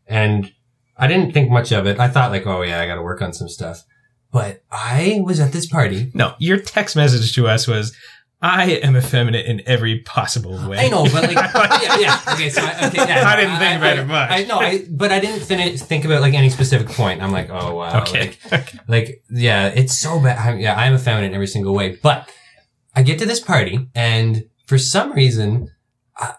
and I didn't think much of it. I thought like, oh yeah, I got to work on some stuff. But I was at this party. No, your text message to us was, I am effeminate in every possible way. I know, but like, (laughs) yeah, yeah. Okay, so I, okay, yeah, I didn't think about it much. I know, I, but I didn't finish, think about like any specific point. I'm like, oh wow, Okay. like, (laughs) like, yeah, it's so bad. I'm, yeah, I'm effeminate in every single way. But I get to this party, and for some reason, I,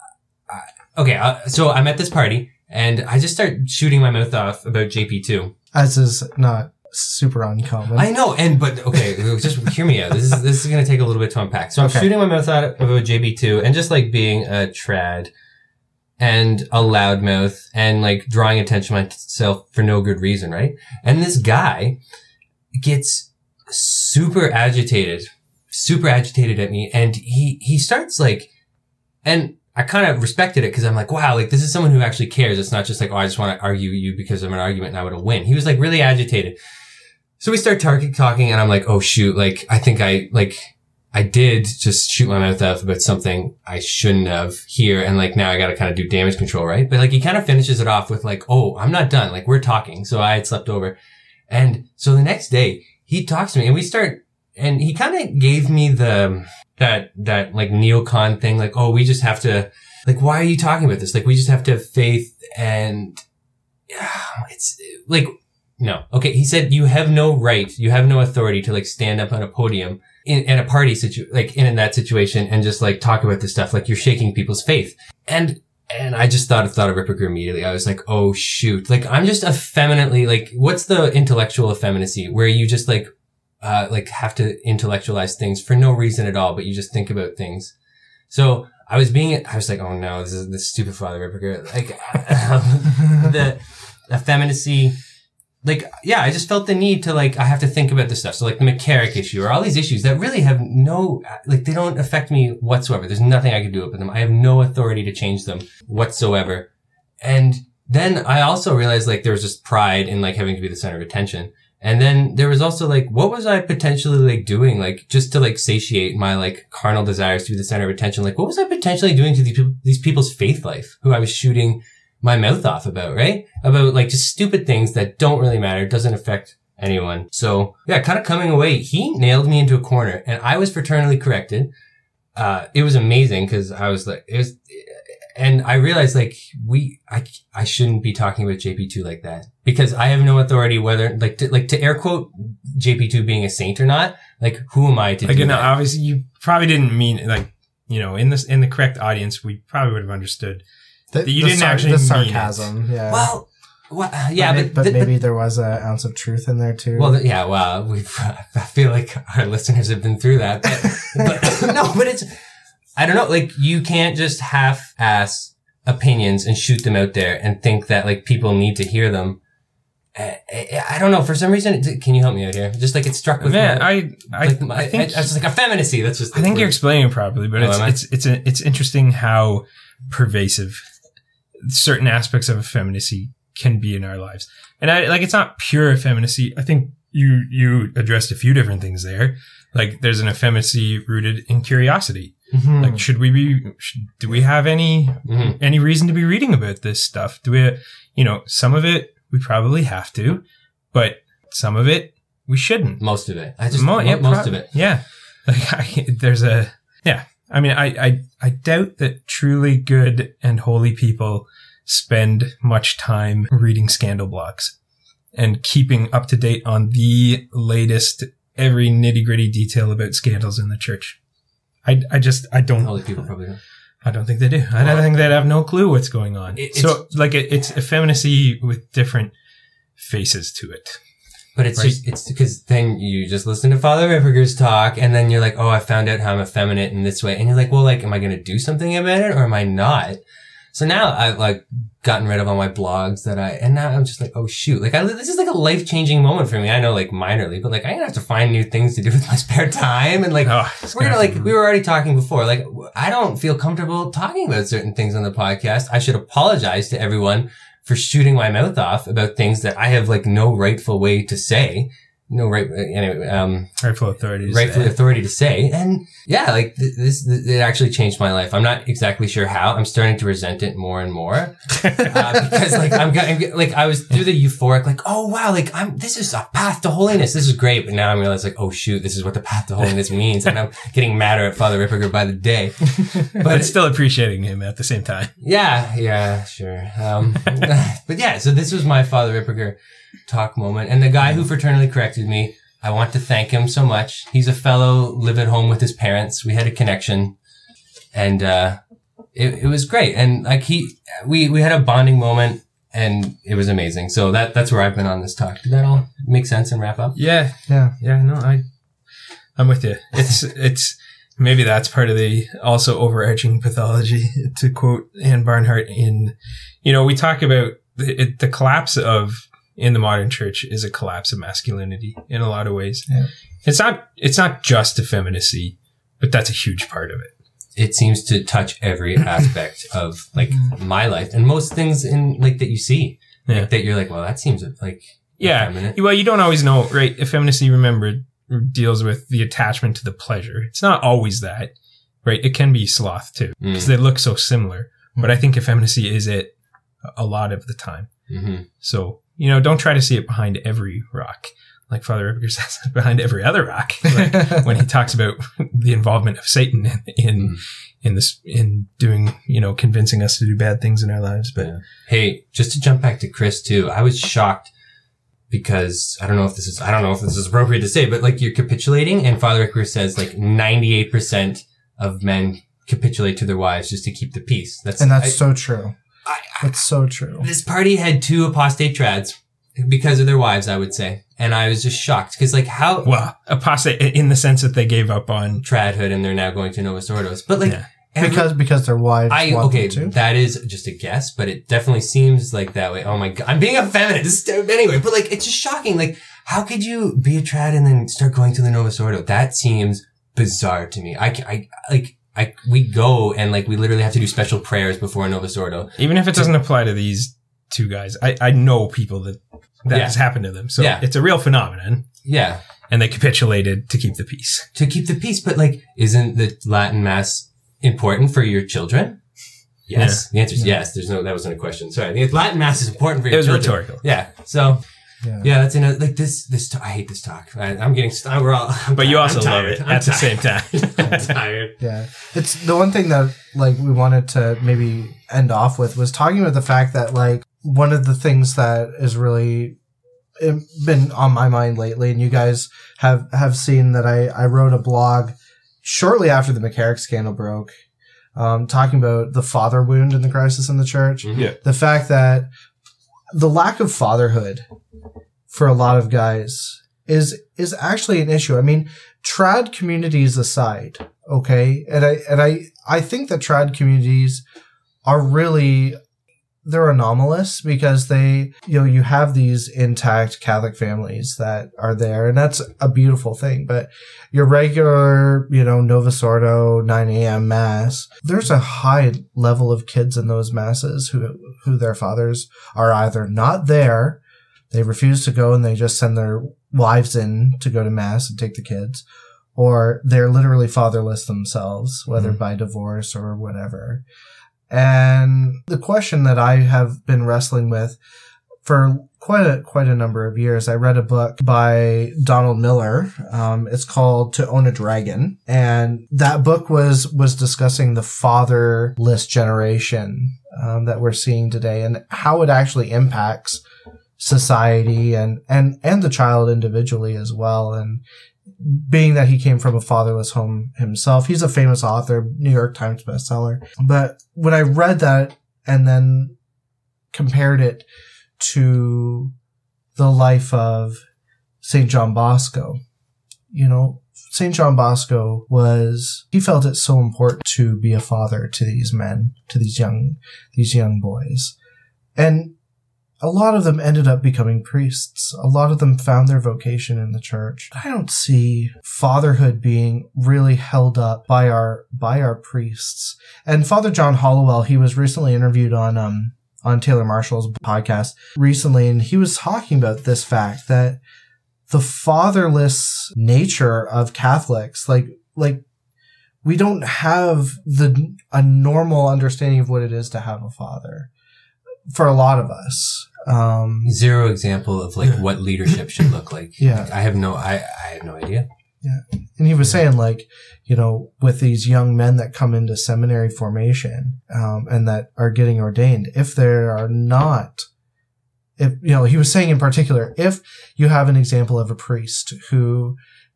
I, okay, uh, so I'm at this party, and I just start shooting my mouth off about JP2. As is not super uncommon. I know, and but okay, (laughs) just hear me out. This is this is gonna take a little bit to unpack. So I'm Okay. shooting my mouth out about JP2 and just like being a trad and a loudmouth and like drawing attention to myself for no good reason, right? And this guy gets super agitated, super agitated at me, and he he starts like, and I kind of respected it because I'm like, wow, like this is someone who actually cares. It's not just like, oh, I just want to argue you because of an argument and I would win. He was like really agitated. So we start tar- talking and I'm like, oh shoot, like I think I like I did just shoot my mouth off about something I shouldn't have here and like now I got to kind of do damage control, right? But like he kind of finishes it off with like, oh, I'm not done. Like we're talking. So I had slept over. And so the next day he talks to me and we start and he kind of gave me the that that like neocon thing like, oh, we just have to like why are you talking about this? Like we just have to have faith and yeah, it's like no. Okay. He said you have no right, you have no authority to like stand up on a podium in, in a party situ, like in, in that situation and just like talk about this stuff. Like you're shaking people's faith. And, and I just thought, of thought of Ripperger immediately. I was like, oh shoot. Like I'm just effeminately, like what's the intellectual effeminacy where you just like, uh, like have to intellectualize things for no reason at all, but you just think about things. So I was being, I was like, oh no, this is this stupid father Ripperger. Like (laughs) the effeminacy, like yeah i just felt the need to like i have to think about this stuff. So like the mccarrick issue or all these issues that really have no like they don't affect me whatsoever. There's nothing i can do about them. I have no authority to change them whatsoever. And then i also realized like there was just pride in like having to be the center of attention. And then there was also like what was i potentially like doing? Like just to like satiate my like carnal desires to be the center of attention. Like what was i potentially doing to these, people, these people's faith life who i was shooting my mouth off about, right? About like just stupid things that don't really matter, doesn't affect anyone. So yeah, kind of coming away, he nailed me into a corner and I was fraternally corrected. Uh, it was amazing because I was like, it was, and I realized like we, I, I shouldn't be talking about JP2 like that because I have no authority whether like to, like to air quote JP2 being a saint or not. Like who am I to Like, do that? obviously you probably didn't mean like, you know, in this, in the correct audience, we probably would have understood. The, You the didn't actually the mean it. sarcasm. Yeah. well, well, yeah, but, but, but but- maybe there was an ounce of truth in there too. Well, yeah, well, we (laughs) I feel like our listeners have been through that, but, but (coughs) no, but it's I don't know, like you can't just half-ass opinions and shoot them out there and think that like people need to hear them. I, I, I don't know. For some reason, it, can you help me out here? Just like it struck with Man, my, I, I, like, I think, I, was just like effeminacy. That's just. I think you're explaining it properly, but Oh, it's it's it's a, it's interesting how pervasive certain aspects of effeminacy can be in our lives. And I like it's not pure effeminacy. I think you you addressed a few different things there. Like there's an effeminacy rooted in curiosity. Mhm. Like should we be should, do we have any Mhm. any reason to be reading about this stuff? Do we you know, some of it we probably have to, but some of it we shouldn't. most of it. I just Mo- mo- yeah, most prob- of it. Yeah. (laughs) Like I, there's a yeah. I mean, I, I I doubt that truly good and holy people spend much time reading scandal blogs and keeping up to date on the latest every nitty gritty detail about scandals in the church. I, I just I don't Holy people probably don't. I don't think they do. I don't think they'd have no clue what's going on. It- so like it, it's effeminacy with different faces to it. But it's just, it's because then you just listen to Father Ripperger's talk and then you're like, oh, I found out how I'm effeminate in this way. And you're like, well, like, am I going to do something about it or am I not? So now I've like gotten rid of all my blogs that I, and now I'm just like, oh shoot. Like I, this is like a life changing moment for me. I know like minorly, but like I'm to have to find new things to do with my (laughs) spare time. And like, Oh, we're gonna gonna- like we were already talking before. Like I don't feel comfortable talking about certain things on the podcast. I should apologize to everyone for shooting my mouth off about things that I have like no rightful way to say. No right anyway um Rightful authorities. rightfully authority to say. And yeah, like th- this, th- it actually changed my life. I'm not exactly sure how. I'm starting to resent it more and more (laughs) uh, because like I'm, I'm like I was through the euphoric, like oh wow, like I'm this is a path to holiness. This is great, but now I'm realizing like oh shoot, this is what the path to holiness (laughs) means, and I'm getting madder at Father Ripperger by the day. (laughs) but still appreciating him at the same time. Yeah, yeah, sure. Um, but yeah, so this was my Father Ripperger talk moment. And the guy who fraternally corrected me, I want to thank him so much. He's a fellow, live at home with his parents. We had a connection and, uh, it, it was great. And like he, we, we had a bonding moment and it was amazing. So that, that's where I've been on this talk. Did that all make sense and wrap up? Yeah, Yeah. yeah. No, I, I'm with you. It's it's maybe that's part of the also overarching pathology. To quote Ann Barnhardt in, you know, we talk about the, it, the collapse of in the modern church is a collapse of masculinity in a lot of ways. Yeah. It's not it's not just effeminacy, but that's a huge part of it. It seems to touch every aspect (coughs) of like my life and most things in like that you see. Yeah. Like, that you're like, well, that seems like Yeah. effeminate. Well, you don't always know, right? Effeminacy, remember, deals with the attachment to the pleasure. It's not always that, right? It can be sloth too, Mm. because they look so similar. But I think effeminacy is it a lot of the time. Mhm. So, you know, don't try to see it behind every rock. Like Father Ripperger (laughs) says, behind every other rock. (laughs) Like when he talks about the involvement of Satan in, in, Mm. in this, in doing, you know, convincing us to do bad things in our lives. But Yeah. Hey, just to jump back to Chris too, I was shocked because I don't know if this is I don't know if this is appropriate to say, but like you're capitulating, and Father Ricker says like 98 percent of men capitulate to their wives just to keep the peace. That's and that's I- so true. I- That's so true. this party had two apostate trads because of their wives, I would say, and I was just shocked because like how well, apostate in the sense that they gave up on tradhood and they're now going to Novus Ordos, but like Yeah. every- Because because their wives I want okay, them to. that is just a guess, but it definitely seems like that way. Oh my god, I'm being a feminist (laughs) anyway, but like it's just shocking. Like, how could you be a trad and then start going to the Novus Ordo? That seems bizarre to me. I, ca- I like I we go and like we literally have to do special prayers before Novus Ordo. even if it doesn't apply to these two guys, I, I know people that that Yeah. has happened to them. So Yeah. it's a real phenomenon. Yeah, And they capitulated to keep the peace. to keep the peace. But like, isn't the Latin Mass important for your children? Yes, the answer is yes. There's no that wasn't a question. Sorry, the Latin Mass is important for your children. It was children. rhetorical. Yeah, so. Yeah. Yeah, that's in a, like this. This t- I hate this talk. I, I'm getting. St- we're all. I'm But you also I'm love tired. it I'm at the same time. (laughs) I'm tired. Yeah. It's the one thing that like we wanted to maybe end off with was talking about the fact that like one of the things that is really um, been on my mind lately and you guys have have seen that I I wrote a blog shortly after the McCarrick scandal broke um talking about the father wound in the crisis in the church Yeah. the fact that the lack of fatherhood for a lot of guys is is actually an issue. I mean, trad communities aside, okay, and I and I I think that trad communities are really they're anomalous because they you know you have these intact Catholic families that are there, and that's a beautiful thing. But your regular, you know, Novus Ordo 9 a.m. mass, there's a high level of kids in those masses who who their fathers are either not there, they refuse to go and they just send their wives in to go to mass and take the kids, or they're literally fatherless themselves, whether Mhm. by divorce or whatever. And the question that I have been wrestling with for quite a quite a number of years, I read a book by Donald Miller. Um, it's called "To Own a Dragon," and that book was was discussing the fatherless generation um, that we're seeing today and how it actually impacts society and and and the child individually as well. And being that he came from a fatherless home himself, he's a famous author, New York Times bestseller. But when I read that and then compared it to the life of St. John Bosco, you know, St. John Bosco was, he felt it so important to be a father to these men, to these young, these young boys. And a lot of them ended up becoming priests. A lot of them found their vocation in the church. I don't see fatherhood being really held up by our by our priests. And Father John Hollowell, he was recently interviewed on um on Taylor Marshall's podcast recently, and he was talking about this fact that the fatherless nature of Catholics, like, like, we don't have the, a normal understanding of what it is to have a father for a lot of us. Um, Zero example of like what leadership should look like. Yeah. Like, I have no, I, I have no idea. Yeah, and he was saying like, you know, with these young men that come into seminary formation, um, and that are getting ordained, if there are not, if, you know, he was saying in particular, if you have an example of a priest who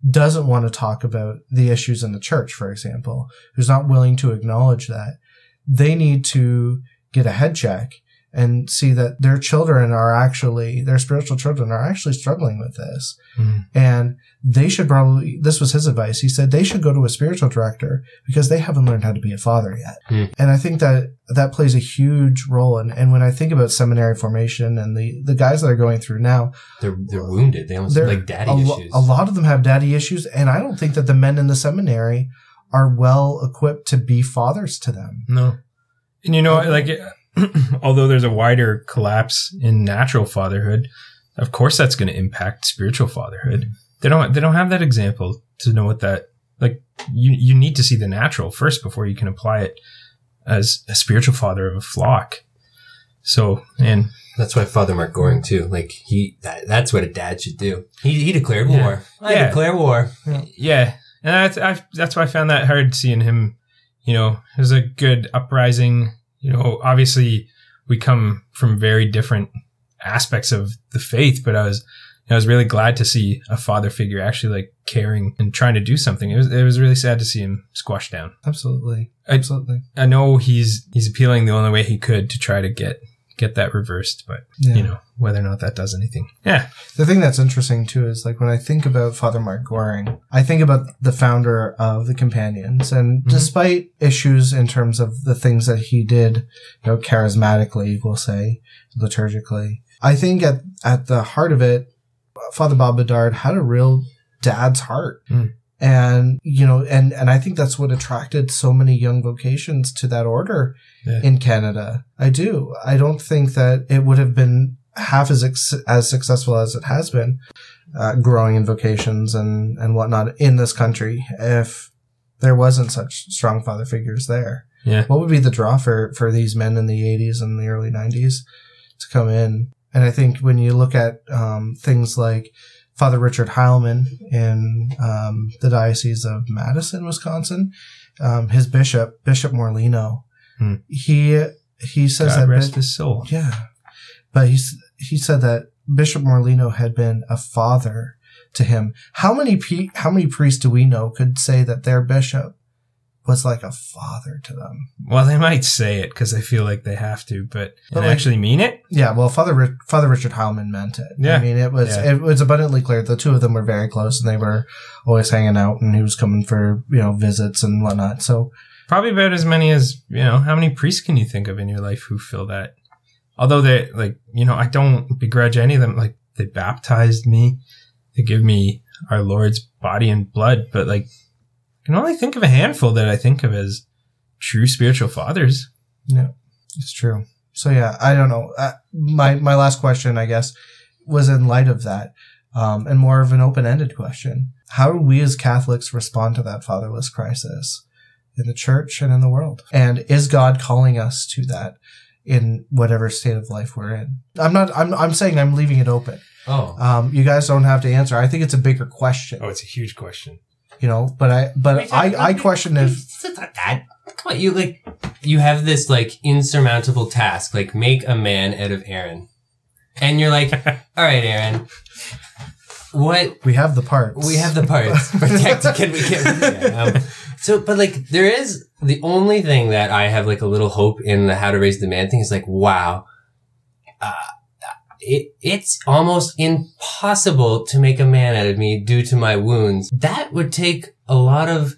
doesn't want to talk about the issues in the church, for example, who's not willing to acknowledge that, they need to get a head check and see that their children are actually, their spiritual children are actually struggling with this. Mm. And they should probably, this was his advice. He said they should go to a spiritual director because they haven't learned how to be a father yet. Hmm. And I think that that plays a huge role. And, and when I think about seminary formation and the, the guys that are going through now, They're, they're wounded. They almost they're like daddy a, lo- issues. a lot of them have daddy issues. And I don't think that the men in the seminary are well equipped to be fathers to them. No. And you know, like, (clears throat) although there's a wider collapse in natural fatherhood, of course that's going to impact spiritual fatherhood. They don't, they don't have that example to know what that, like, you, you need to see the natural first before you can apply it as a spiritual father of a flock. So, and That's why Father Mark Goring too. Like he, that, that's what a dad should do. He, he declared Yeah. war. I Yeah. declare war. Yeah, and that's I, that's why I found that hard seeing him. You know, it was a good uprising. You know, obviously we come from very different aspects of the faith, but I was I was really glad to see a father figure actually like caring and trying to do something. It was it was really sad to see him squashed down. Absolutely. I- Absolutely. I know he's he's appealing the only way he could to try to get get that reversed, but Yeah. you know whether or not that does anything. Yeah, The thing that's interesting too is like when I think about Father Mark Goring, I think about the founder of the Companions, and Mhm. despite issues in terms of the things that he did, you know, charismatically, we'll say, liturgically, I think at at the heart of it, Father Bob Bedard had a real dad's heart. Mm. And, you know, and, and I think that's what attracted so many young vocations to that order Yeah. in Canada. I do. I don't think that it would have been half as ex- as successful as it has been, uh, growing in vocations and and whatnot in this country if there wasn't such strong father figures there. yeah, What would be the draw for for these men in the '80s and the early '90s to come in? And I think when you look at um, things like Father Richard Heilman in um, the Diocese of Madison, Wisconsin, um, his bishop, Bishop Morlino, Hmm. he he says God that rest bi- his soul. yeah, but he's he said that Bishop Morlino had been a father to him. How many pe- how many priests do we know could say that their bishop was like a father to them? Well, they might say it because they feel like they have to, but, But like- actually mean it. Yeah, well, Father Ri- Father Richard Heilman meant it. Yeah. I mean, it was Yeah. it was abundantly clear. The two of them were very close, and they were always hanging out, and he was coming for you know visits and whatnot. So Probably about as many as, you know, how many priests can you think of in your life who feel that? Although they, like, you know, I don't begrudge any of them. Like, they baptized me. They give me our Lord's body and blood, but like, I can only think of a handful that I think of as true spiritual fathers. Yeah, it's true. So yeah, I don't know. Uh, my my last question, I guess, was in light of that, um, and more of an open ended question. How do we as Catholics respond to that fatherless crisis in the church and in the world? And is God calling us to that in whatever state of life we're in? I'm not. I'm. I'm saying I'm leaving it open. Oh, Um, you guys don't have to answer. I think it's a bigger question. Oh, it's a huge question. You know, but I. But I. I question if. It's not that. Come on, you like, you have this like insurmountable task, like make a man out of Aaron, and you're like, (laughs) all right, Aaron, what We have the parts. We have the parts. (laughs) Protect. Can we get? Yeah, (laughs) um, so, but like, there is the only thing that I have like a little hope in the how to raise the man thing is like, wow, uh, it it's almost impossible to make a man out of me due to my wounds. That would take a lot of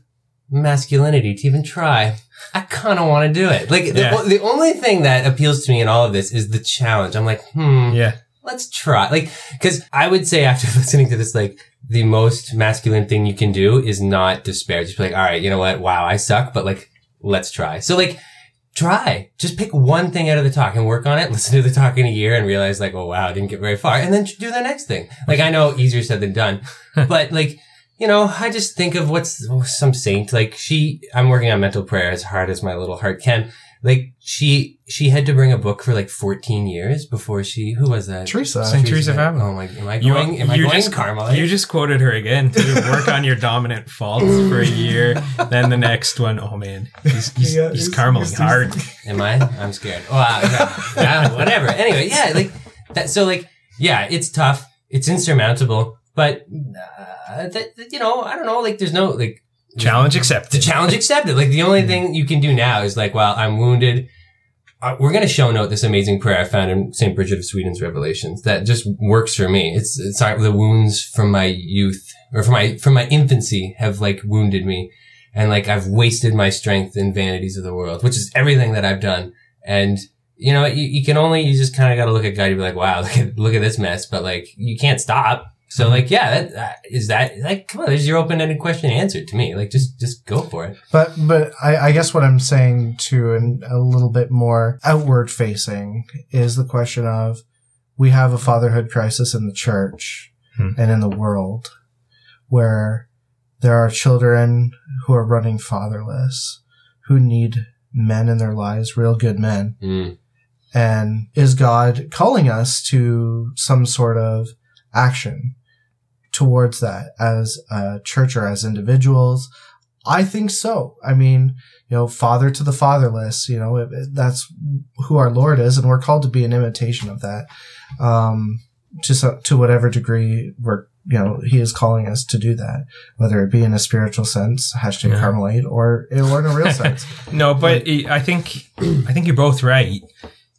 masculinity to even try. I kind of want to do it. Like Yeah. the, the only thing that appeals to me in all of this is the challenge. I'm like, hmm, Yeah. let's try. Like, cause I would say after (laughs) listening to this, like, the most masculine thing you can do is not despair. Just be like, all right, you know what? Wow, I suck, but like, let's try. So like, try. Just pick one thing out of the talk and work on it. (laughs) Listen to the talk in a year and realize like, oh wow, I didn't get very far. And then do the next thing. Like I know easier said than done, (laughs) but like, you know, I just think of what's oh, some saint, like she, I'm working on mental prayer as hard as my little heart can. Like she, she had to bring a book for like 14 years before she, who was that? Teresa. Saint Teresa of Avila. Oh my, am I going, am I going just, Carmelite? You just quoted her again to (laughs) work on your dominant faults for a year. Then the next one, oh man, he's he's, Yeah, he's he's- Carmeling he's- hard. Am I? I'm scared. Oh, uh, yeah, whatever. Anyway, yeah, like that. So, like, yeah, it's tough. It's insurmountable, but uh, that, that, you know, I don't know. Like, there's no like Challenge accepted. the challenge accepted. Like, the only thing you can do now is like, well, I'm wounded. Uh, we're gonna show note this amazing prayer I found in Saint Bridget of Sweden's Revelations that just works for me. It's it's like the wounds from my youth or from my from my infancy have like wounded me, and like I've wasted my strength in vanities of the world, which is everything that I've done. And you know, you, you can only you just kind of got to look at God and be like, wow, (laughs) look at look at this mess, but like you can't stop. So like, yeah, that, that is that like, come on, there's your open ended question answered to me. Like, just just go for it. But but I, I guess what I'm saying too, and a little bit more outward facing, is the question of we have a fatherhood crisis in the church Hmm. and in the world, where there are children who are running fatherless, who need men in their lives, real good men. Mm. And is God calling us to some sort of action towards that as a church or as individuals? I think so. I mean, you know, father to the fatherless, you know, that's who our Lord is, and we're called to be an imitation of that. Um, to, so, to whatever degree we're, you know, he is calling us to do that, whether it be in a spiritual sense, hashtag Yeah. Carmelite, or, or in a real sense. (laughs) No, but I think I think you're both right.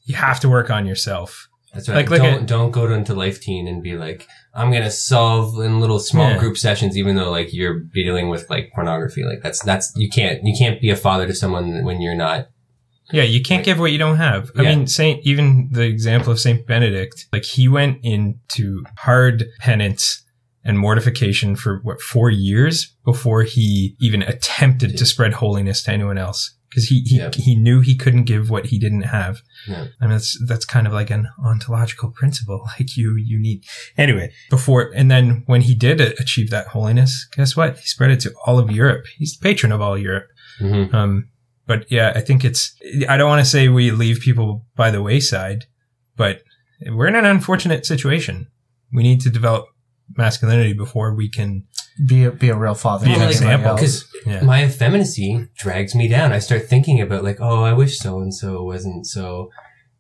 You have to work on yourself. That's right. Like, don't at- don't go into Life Teen and be like, I'm gonna solve in little small Yeah. group sessions, even though like you're dealing with like pornography. Like that's that's you can't you can't be a father to someone when you're not. Yeah, you can't give what you don't have. I Yeah. mean, Saint, even the example of Saint Benedict, like he went into hard penance and mortification for what four years before he even attempted to spread holiness to anyone else because he he, Yeah. he knew he couldn't give what he didn't have. Yeah. I mean, that's that's kind of like an ontological principle. (laughs) Like you you need anyway before and then when he did achieve that holiness, guess what? He spread it to all of Europe. He's the patron of all Europe. Mhm. Um, but yeah, I think it's, I don't want to say we leave people by the wayside, but we're in an unfortunate situation. We need to develop masculinity before we can, be a, be a real father. Be an like, example. Because yeah. my effeminacy drags me down. I start thinking about like, oh, I wish so and so wasn't so.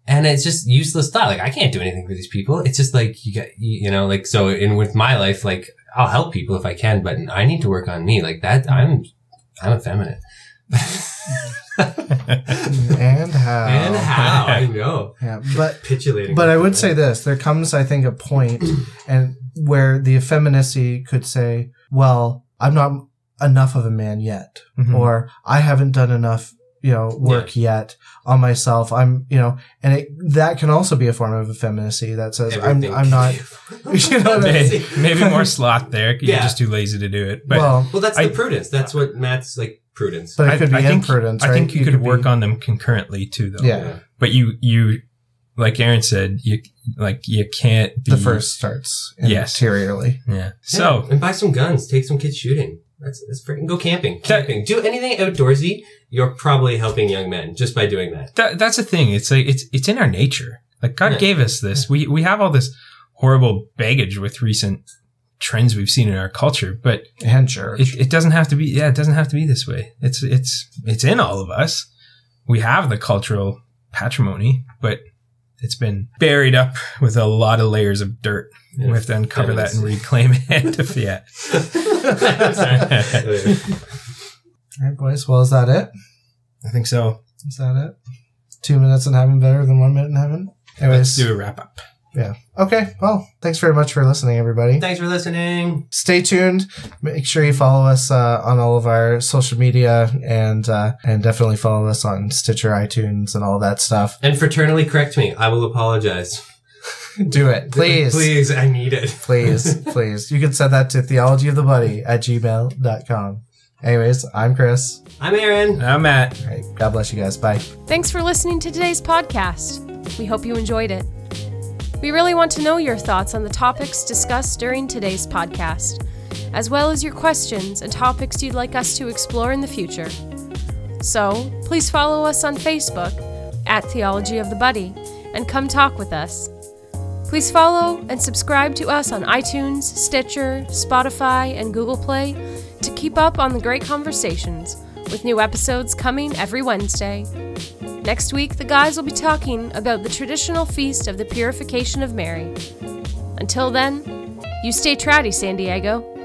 And it's just useless thought. Like I can't do anything for these people. It's just like you got, you you know, like so. In with my life, like I'll help people if I can, but I need to work on me. Like that, I'm, I'm effeminate. (laughs) and how and how I know, yeah but capitulating. but i would say this there comes i think a point and where the effeminacy could say well i'm not enough of a man yet Mhm. or i haven't done enough you know work yet on myself i'm you know and it, that can also be a form of effeminacy that says i'm i'm not (laughs) you know what I mean? maybe, maybe more (laughs) sloth there. You're Yeah. just too lazy to do it. But well Well, that's I- the prudence. That's what Matt's like prudence. but it I- could be I think- imprudence I think you, could, work be- on them concurrently too, though. yeah But you, you, like Aaron said, you, like, you can't be the first starts Yes. interiorly Yeah. So, and buy some guns. Take some kids shooting. That's, that's freaking go camping. That- Camping. Do anything outdoorsy. You're probably helping young men just by doing that. that, that's the thing. It's like it's it's in our nature. Like God Yeah. gave us this. We we have all this horrible baggage with recent trends we've seen in our culture, but and church it, it doesn't have to be. Yeah, it doesn't have to be this way. It's it's it's in all of us. We have the cultural patrimony, but it's been buried up with a lot of layers of dirt. Yeah. We have to uncover that and reclaim it. (laughs) (laughs) yeah. all right boys well is that it I think so. Is that it? Two minutes in heaven better than one minute in heaven? Let's do a wrap up. Yeah. Okay. Well, thanks very much for listening, everybody. Thanks for listening. Stay tuned. Make sure you follow us uh, on all of our social media and uh, and definitely follow us on Stitcher, iTunes, and all that stuff. And fraternally correct me. I will apologize. (laughs) Do it, please. Please, I need it. (laughs) Please, please. You can send that to theologyofthebuddy at gmail.com. Anyways, I'm Chris. I'm Aaron. I'm Matt. All right, God bless you guys. Bye. Thanks for listening to today's podcast. We hope you enjoyed it. We really want to know your thoughts on the topics discussed during today's podcast, as well as your questions and topics you'd like us to explore in the future. So, please follow us on Facebook at Theology of the Buddy and come talk with us. Please follow and subscribe to us on iTunes, Stitcher, Spotify, and Google Play to keep up on the great conversations, with new episodes coming every Wednesday. Next week, the guys will be talking about the traditional feast of the Purification of Mary. Until then, you stay trouty, San Diego.